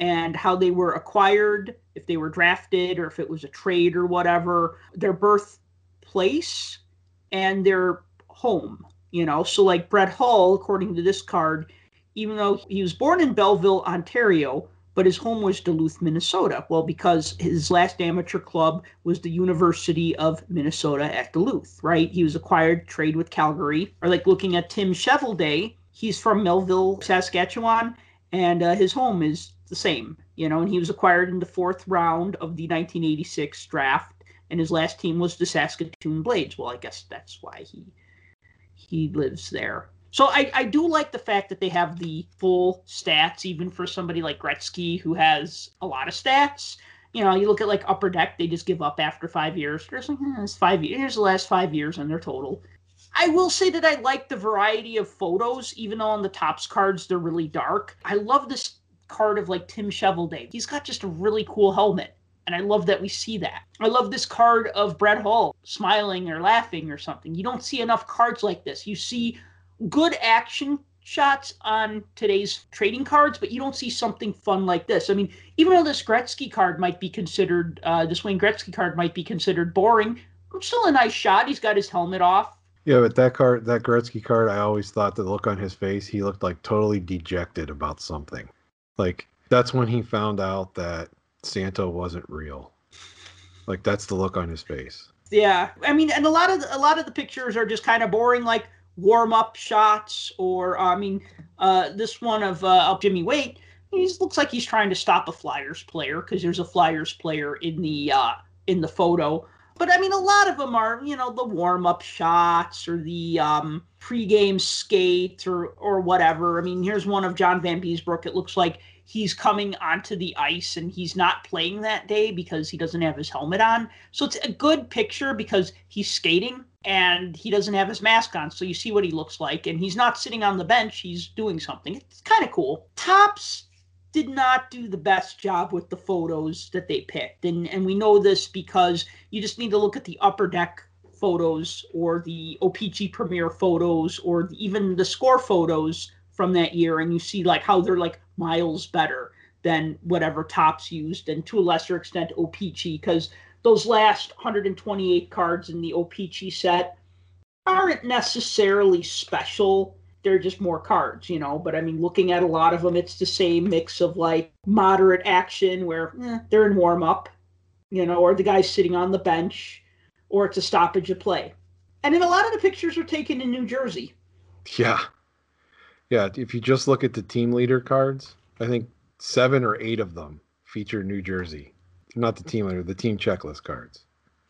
and how they were acquired, if they were drafted or if it was a trade or whatever, their birthplace and their home. You know, so like Brett Hull, according to this card, even though he was born in Belleville, Ontario, but his home was Duluth, Minnesota. Well, because his last amateur club was the University of Minnesota at Duluth, right? He was acquired trade with Calgary. Or like looking at Tim Cheveldae, he's from Melville, Saskatchewan, and uh, his home is the same, you know, and he was acquired in the fourth round of the 1986 draft, and his last team was the Saskatoon Blades. Well, I guess that's why he he lives there. So I, I do like the fact that they have the full stats, even for somebody like Gretzky who has a lot of stats. You know, you look at like Upper Deck, they just give up after five years. There's like, eh, it's five years. Here's the last five years on their total. I will say that I like the variety of photos, even though on the Topps cards they're really dark. I love this card of like Tim Cheveldae. He's got just a really cool helmet. And I love that we see that. I love this card of Brett Hull smiling or laughing or something. You don't see enough cards like this. You see good action shots on today's trading cards, but you don't see something fun like this. I mean, even though this Gretzky card might be considered, uh, this Wayne Gretzky card might be considered boring, it's still a nice shot. He's got his helmet off. Yeah, but that card, that Gretzky card, I always thought the look on his face, he looked like totally dejected about something. Like that's when he found out that Santa wasn't real. Like that's the look on his face. Yeah, I mean, and a lot of the, a lot of the pictures are just kind of boring, like warm up shots, or I mean, uh, this one of, uh, Jimmy Waite, he looks like he's trying to stop a Flyers player because there's a Flyers player in the uh, in the photo. But I mean, a lot of them are, you know, the warm up shots or the um, pregame skate or or whatever. I mean, here's one of John Vanbiesbrouck. It looks like he's coming onto the ice and he's not playing that day because he doesn't have his helmet on. So it's a good picture because he's skating and he doesn't have his mask on. So you see what he looks like. And he's not sitting on the bench, he's doing something. It's kind of cool. Topps did not do the best job with the photos that they picked. And, and we know this because you just need to look at the upper deck photos or the OPC premiere photos or even the score photos from that year and you see like how they're like miles better than whatever Topps used and to a lesser extent OPC because those last 128 cards in the OPC set aren't necessarily special. They're just more cards you know but i mean looking at a lot of them it's the same mix of like moderate action where eh, they're in warm up you know or the guy's sitting on the bench or it's a stoppage of play. And then a lot of the pictures are taken in new jersey. Yeah. Yeah. If you just look at the team leader cards, I think seven or eight of them feature New Jersey. Not the team leader, the team checklist cards.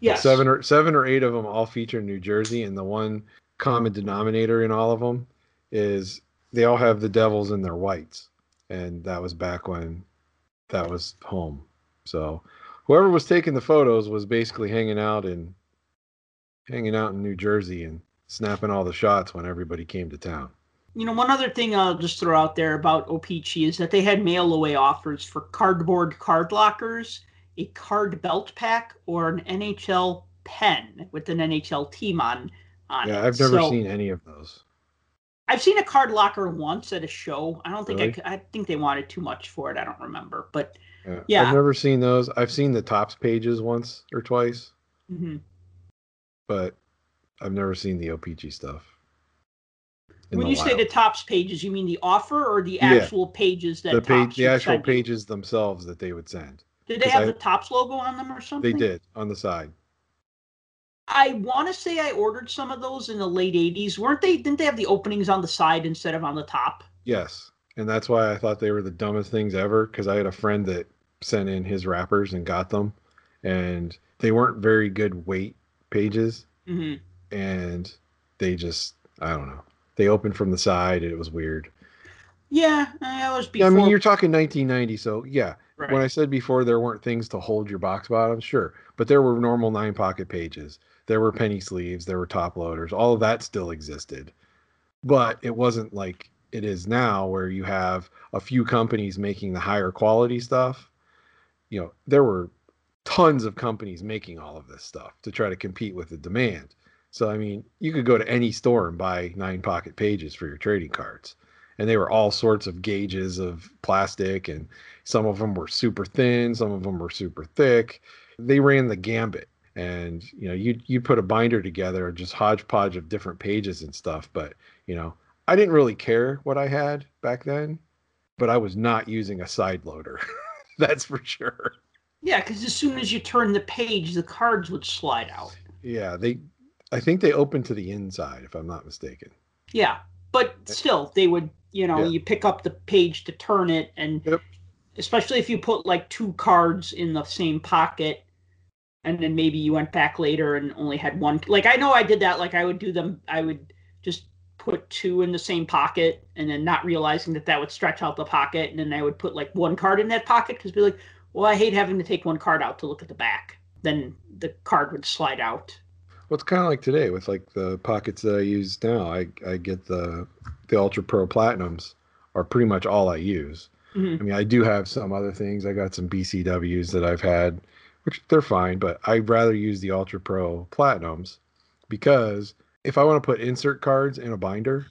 yes Seven or seven or eight of them all feature New Jersey, and the one common denominator in all of them is they all have the Devils in their whites, and that was back when that was home. So whoever was taking the photos was basically hanging out in hanging out in New Jersey and snapping all the shots when everybody came to town. You know, one other thing I'll just throw out there about OPC is that they had mail away offers for cardboard card lockers, a card belt pack, or an NHL pen with an NHL team on on Yeah. I've never So, seen any of those. I've seen a card locker once at a show. I don't think I Really? could, I think they wanted too much for it. I don't remember, but Yeah. Yeah. I've never seen those. I've seen the Topps pages once or twice, mhm. but I've never seen the OPC stuff. When you say the Topps pages, you mean the offer or the Yeah. actual pages that the page, the actual pages themselves that they would send. Did they have I- the Topps logo on them or something? They did on the side. I want to say I ordered some of those in the late '80s. Weren't they? Didn't they have the openings on the side instead of on the top? Yes, and that's why I thought they were the dumbest things ever. Because I had a friend that sent in his wrappers and got them, and they weren't very good weight pages, hmm and they just I don't know. They opened from the side. And it was weird. Yeah, that was before. I mean, you're talking 1990, so yeah. right. When I said before there weren't things to hold your box bottom, sure, but there were normal nine pocket pages. There were penny sleeves. There were top loaders. All of that still existed, but it wasn't like it is now, where you have a few companies making the higher quality stuff. You know, there were tons of companies making all of this stuff to try to compete with the demand. So I mean, you could go to any store and buy nine pocket pages for your trading cards. And they were all sorts of gauges of plastic and some of them were super thin, some of them were super thick. They ran the gambit. And you know, you you put a binder together, just hodgepodge of different pages and stuff. But you know, I didn't really care what I had back then, but I was not using a side loader. That's for sure. yeah, because as soon as you turn the page, the cards would slide out. Yeah, they I think they open to the inside, if I'm not mistaken. Yeah, but eh. still, they would. You know, Yeah. you pick up the page to turn it, and Yep. especially if you put like two cards in the same pocket, and then maybe you went back later and only had one. Like I know I did that. Like I would do them. I would just put two in the same pocket, and then not realizing that that would stretch out the pocket, and then I would put like one card in that pocket because be like, well, I hate having to take one card out to look at the back. Then the card would slide out. Well, it's kind of like today with like the pockets that I use now. I I get the the Ultra Pro Platinums are pretty much all I use. Mhm. I mean, I do have some other things. I got some BCWs that I've had, which they're fine, but I'd rather use the Ultra Pro Platinums because if I want to put insert cards in a binder,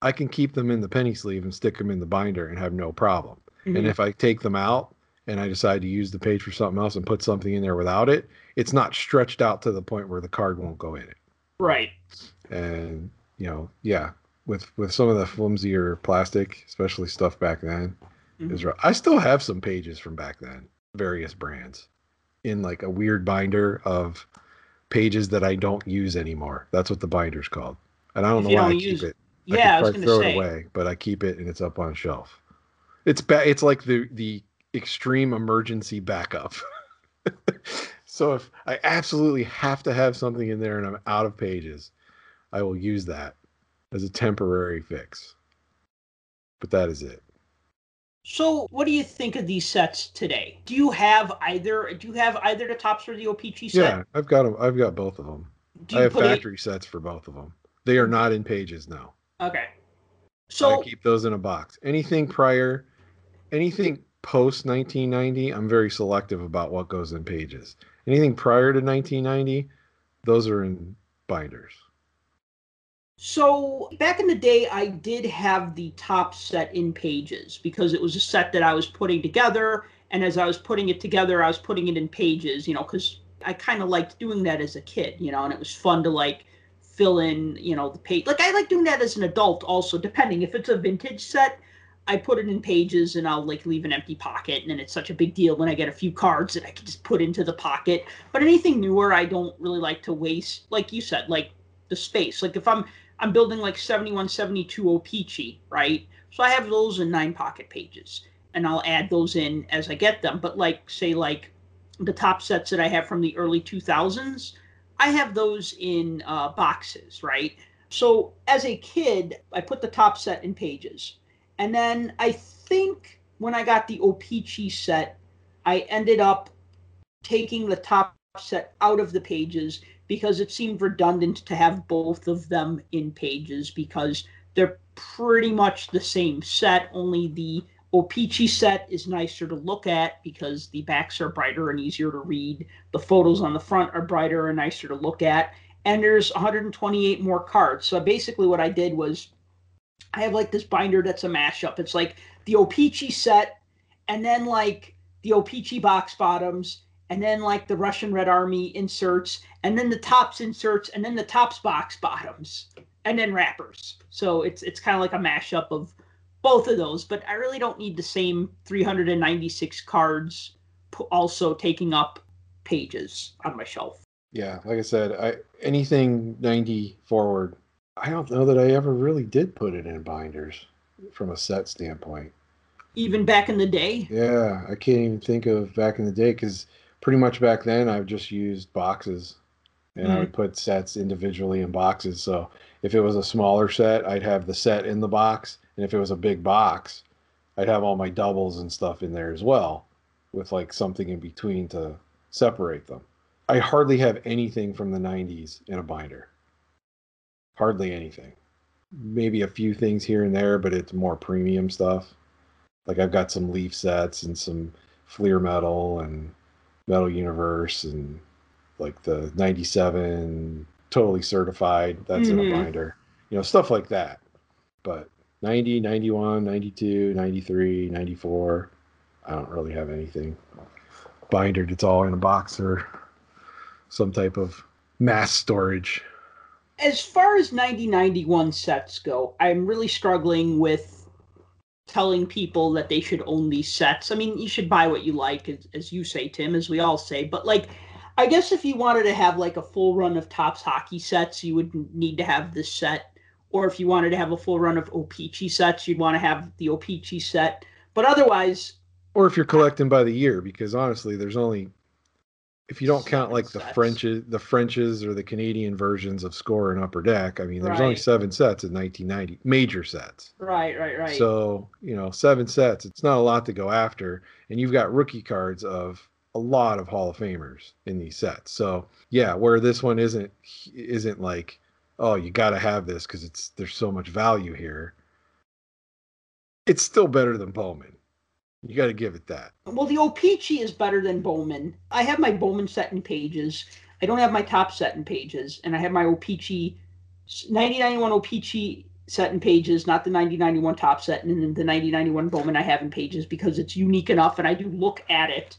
I can keep them in the penny sleeve and stick them in the binder and have no problem. And Mhm. if I take them out and I decide to use the page for something else and put something in there without it, it's not stretched out to the point where the card won't go in it. right. And you know, yeah, with with some of the flimsier plastic, especially stuff back then, Mhm. is rough. I still have some pages from back then, various brands, in like a weird binder of pages that I don't use anymore. That's what the binder's called. And I don't If know why I don't keep use- it. Yeah, I, could was going to throw say. it away, but I keep it and it's up on shelf. It's ba- It's like the the extreme emergency backup. so if I absolutely have to have something in there and I'm out of pages, I will use that as a temporary fix. But that is it. So, what do you think of these sets today? Do you have either? Do you have either the Topps or the OPC set? Yeah, I've got them. I've got both of them. I have factory sets for both of them. They are not in pages now. Okay. So So I keep those in a box. Anything prior, anything post 1990, I'm very selective about what goes in pages. Anything prior to 1990, those are in binders. So back in the day, I did have the Topps set in pages because it was a set that I was putting together. And as I was putting it together, I was putting it in pages, you know, because I kind of liked doing that as a kid, you know, and it was fun to like fill in, you know, the page. Like I like doing that as an adult also, depending. If it's a vintage set, I put it in pages and I'll like leave an empty pocket. And then it's such a big deal when I get a few cards that I can just put into the pocket. But anything newer, I don't really like to waste, like you said, like the space. Like if I'm I'm building like 71, 72 O-Pee-Chee, right? So I have those in nine pocket pages, and I'll add those in as I get them. But like, say, like the Topps sets that I have from the early 2000s, I have those in uh, boxes, right? So as a kid, I put the Topps set in pages, and then I think when I got the O-Pee-Chee set, I ended up taking the Topps set out of the pages because it seemed redundant to have both of them in pages because they're pretty much the same set, only the O-Pee-Chee set is nicer to look at because the backs are brighter and easier to read. The photos on the front are brighter and nicer to look at. And there's 128 more cards. So basically, what I did was I have like this binder that's a mashup. It's like the O-Pee-Chee set, and then like the O-Pee-Chee box bottoms, and then like the Russian Red Army inserts, and then the Topps inserts, and then the Topps box bottoms, and then wrappers. So it's it's kind of like a mashup of both of those. But I really don't need the same 396 cards also taking up pages on my shelf. Yeah, like I said, I anything 90 forward, I don't know that I ever really did put it in binders from a set standpoint. Even back in the day, Yeah, I can't even think of back in the day because pretty much back then I just used boxes and I Mhm. would put sets individually in boxes. So if it was a smaller set, I'd have the set in the box. And if it was a big box, I'd have all my doubles and stuff in there as well with like something in between to separate them. I hardly have anything from the 90s in a binder. Hardly anything. Maybe a few things here and there, but it's more premium stuff. Like I've got some Leaf sets and some Fleer Metal and Metal Universe and like the 97 totally certified that's in a Mhm. binder. You know, stuff like that. But 90, 91, 92, 93, 94, I don't really have anything bindered. It's all in a box or some type of mass storage. As far as 9091 sets go, I'm really struggling with telling people that they should own these sets. I mean, you should buy what you like, as, as you say, Tim, as we all say. But like, I guess if you wanted to have like a full run of Topps hockey sets, you would need to have this set. Or if you wanted to have a full run of O-Pee-Chee sets, you'd want to have the O-Pee-Chee set. But otherwise, Or if you're collecting by the year, because honestly, there's only if you don't count like the sets. Frenches, the Frenches or the Canadian versions of Score and Upper Deck. I mean, there's only seven sets in 1990, major sets. right, right, right. So you know, seven sets. It's not a lot to go after, and you've got rookie cards of a lot of Hall of Famers in these sets. So yeah, where this one isn't isn't like, oh, you got to have this because it's there's so much value here. It's still better than Bowman. You got to give it that. Well, the O-Pee-Chee is better than Bowman. I have my Bowman set in pages. I don't have my Topps set in pages, and I have my O-Pee-Chee 9091 O-Pee-Chee set in pages, not the 9091 Topps set, and then the 9091 Bowman I have in pages because it's unique enough, and I do look at it.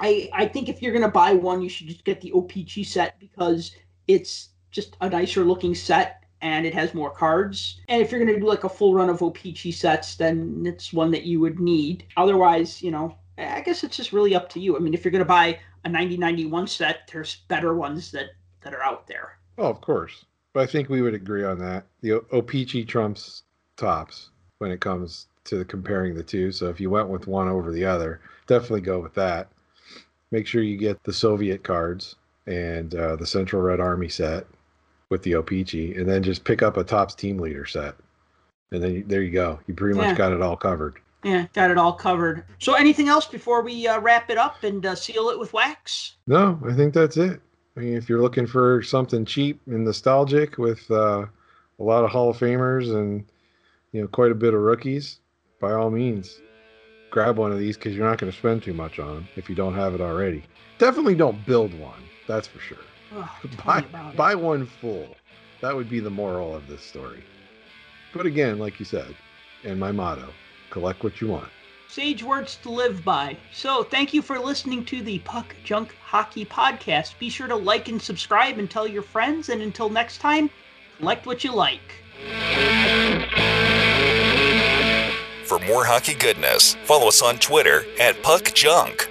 I I think if you're gonna buy one, you should just get the O-Pee-Chee set because it's just a nicer looking set and it has more cards. And if you're going to do like a full run of O-Pee-Chee sets, then it's one that you would need. Otherwise, you know, I guess it's just really up to you. I mean, if you're going to buy a 9091 set, there's better ones that that are out there. Oh, of course. But I think we would agree on that. The O- trumps Topps when it comes to comparing the two. So if you went with one over the other, definitely go with that. Make sure you get the Soviet cards and uh, the Central Red Army set with the O-Pee-Chee, and then just pick up a Topps team leader set. And then you- there you go. You pretty much Yeah. got it all covered. Yeah, got it all covered. So, anything else before we uh, wrap it up and uh, seal it with wax? No, I think that's it. I mean, if you're looking for something cheap and nostalgic with uh, a lot of Hall of Famers and you know quite a bit of rookies, by all means, grab one of these because you're not going to spend too much on them if you don't have it already. Definitely don't build one. That's for sure. Oh, Ugh, buy buy one full. That would be the moral of this story. But again, like you said, and my motto, collect what you want. Sage words to live by. So, thank you for listening to the Puck Junk Hockey Podcast. Be sure to like and subscribe and tell your friends. And until next time, collect what you like. For more hockey goodness, follow us on Twitter at Puck Junk.